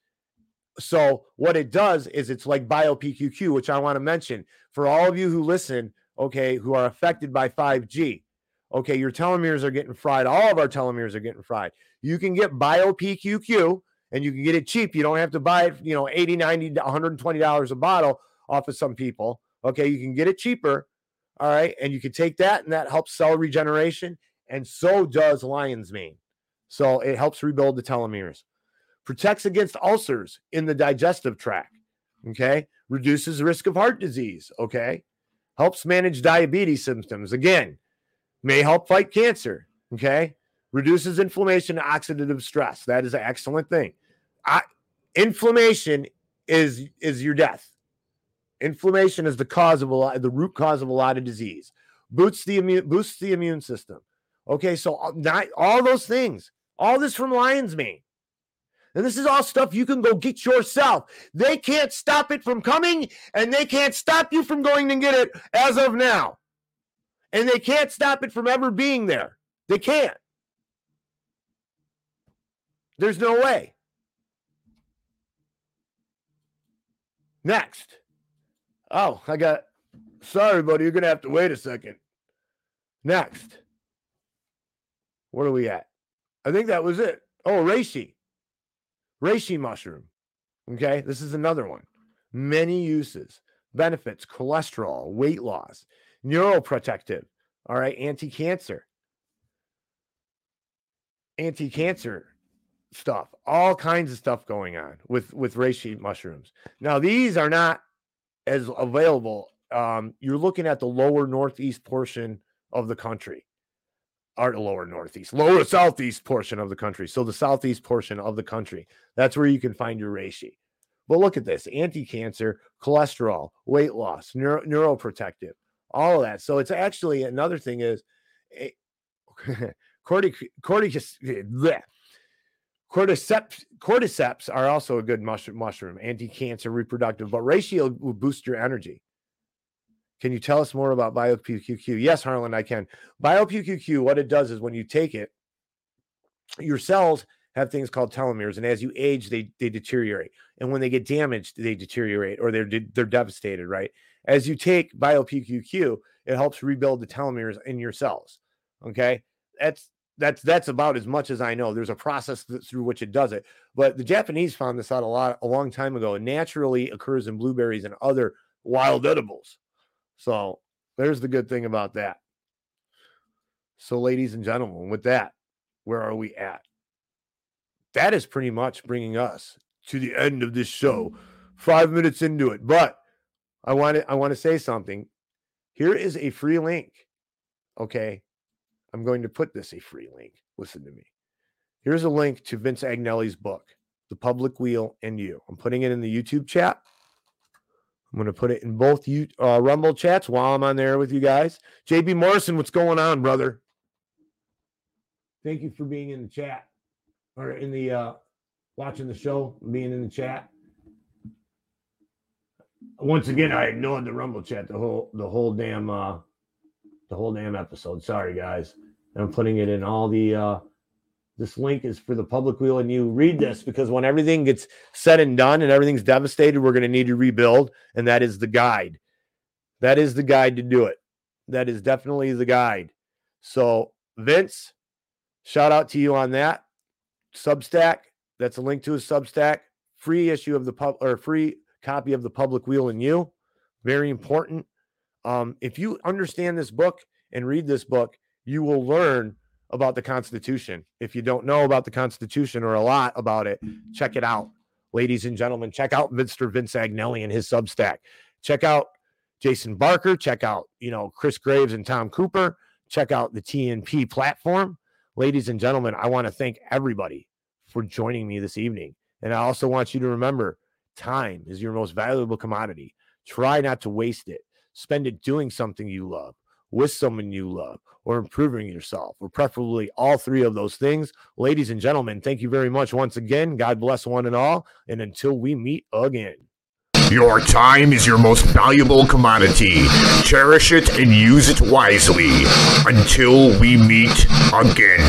So, what it does is it's like BioPQQ, which I want to mention for all of you who listen, okay, who are affected by 5G. Okay, your telomeres are getting fried. All of our telomeres are getting fried. You can get BioPQQ and you can get it cheap. You don't have to buy it, you know, 80, 90, 120 dollars a bottle off of some people. Okay, you can get it cheaper. All right, and you can take that and that helps cell regeneration and so does lion's mane. So it helps rebuild the telomeres. Protects against ulcers in the digestive tract. Okay, reduces risk of heart disease. Okay, helps manage diabetes symptoms. Again, may help fight cancer. Okay, reduces inflammation oxidative stress. That is an excellent thing. I, inflammation is is your death. Inflammation is the cause of a lot, the root cause of a lot of disease. Boosts the immune boosts the immune system. Okay, so all- not all those things, all this from lion's mane. And this is all stuff you can go get yourself. They can't stop it from coming, and they can't stop you from going and get it as of now. And they can't stop it from ever being there. They can't. There's no way. Next. Oh, I got. Sorry, buddy. You're going to have to wait a second. Next. Where are we at? I think that was it. Oh, reishi. Reishi mushroom. Okay. This is another one. Many uses, benefits, cholesterol, weight loss, neuroprotective. All right. Anti cancer. Anti cancer. stuff, all kinds of stuff going on with with reishi mushrooms. Now these are not as available. Um, you're looking at the lower northeast portion of the country, the lower northeast, lower southeast portion of the country. So the southeast portion of the country, that's where you can find your reishi. But look at this: anti-cancer, cholesterol, weight loss, neuro, neuroprotective, all of that. So it's actually another thing is. eh, cortic, cordyceps, cordyceps are also a good mushroom, mushroom anti-cancer, reproductive, but ratio will boost your energy. Can you tell us more about BioPQQ? Yes, Harlan, I can. BioPQQ, what it does is when you take it, your cells have things called telomeres, and as you age, they they deteriorate. And when they get damaged, they deteriorate or they're they're devastated. Right? As you take BioPQQ, it helps rebuild the telomeres in your cells. Okay, that's that's that's about as much as I know. There's a process th- through which it does it, but the Japanese found this out a lot a long time ago. It naturally occurs in blueberries and other wild edibles. So there's the good thing about that. So, ladies and gentlemen, with that, where are we at? That is pretty much bringing us to the end of this show. Five minutes into it, but I want to I want to say something. Here is a free link. Okay, I'm going to put this a free link. Listen to me. Here's a link to Vince Agnelli's book, The Public Wheel and You. I'm putting it in the YouTube chat. I'm going to put it in both you uh, Rumble chats while I'm on there with you guys. JB Morrison, what's going on, brother? Thank you for being in the chat or in the uh watching the show, being in the chat. Once again, I ignored the Rumble chat the whole the whole damn uh the whole damn episode. Sorry guys. I'm putting it in all the uh this link is for the public wheel and you read this because when everything gets said and done and everything's devastated, we're going to need to rebuild. And that is the guide. That is the guide to do it. That is definitely the guide. So, Vince, shout out to you on that. Substack, that's a link to a Substack. Free issue of the pub or free copy of the public wheel and you. Very important. Um, if you understand this book and read this book, you will learn about the Constitution. If you don't know about the Constitution or a lot about it, check it out. Ladies and gentlemen, check out Mr. Vince Agnelli and his Substack. Check out Jason Barker. Check out, you know, Chris Graves and Tom Cooper. Check out the TNP platform. Ladies and gentlemen, I want to thank everybody for joining me this evening. And I also want you to remember time is your most valuable commodity. Try not to waste it. Spend it doing something you love with someone you love or improving yourself, or preferably all three of those things. Ladies and gentlemen, thank you very much once again. God bless one and all. And until we meet again. Your time is your most valuable commodity. Cherish it and use it wisely. Until we meet again.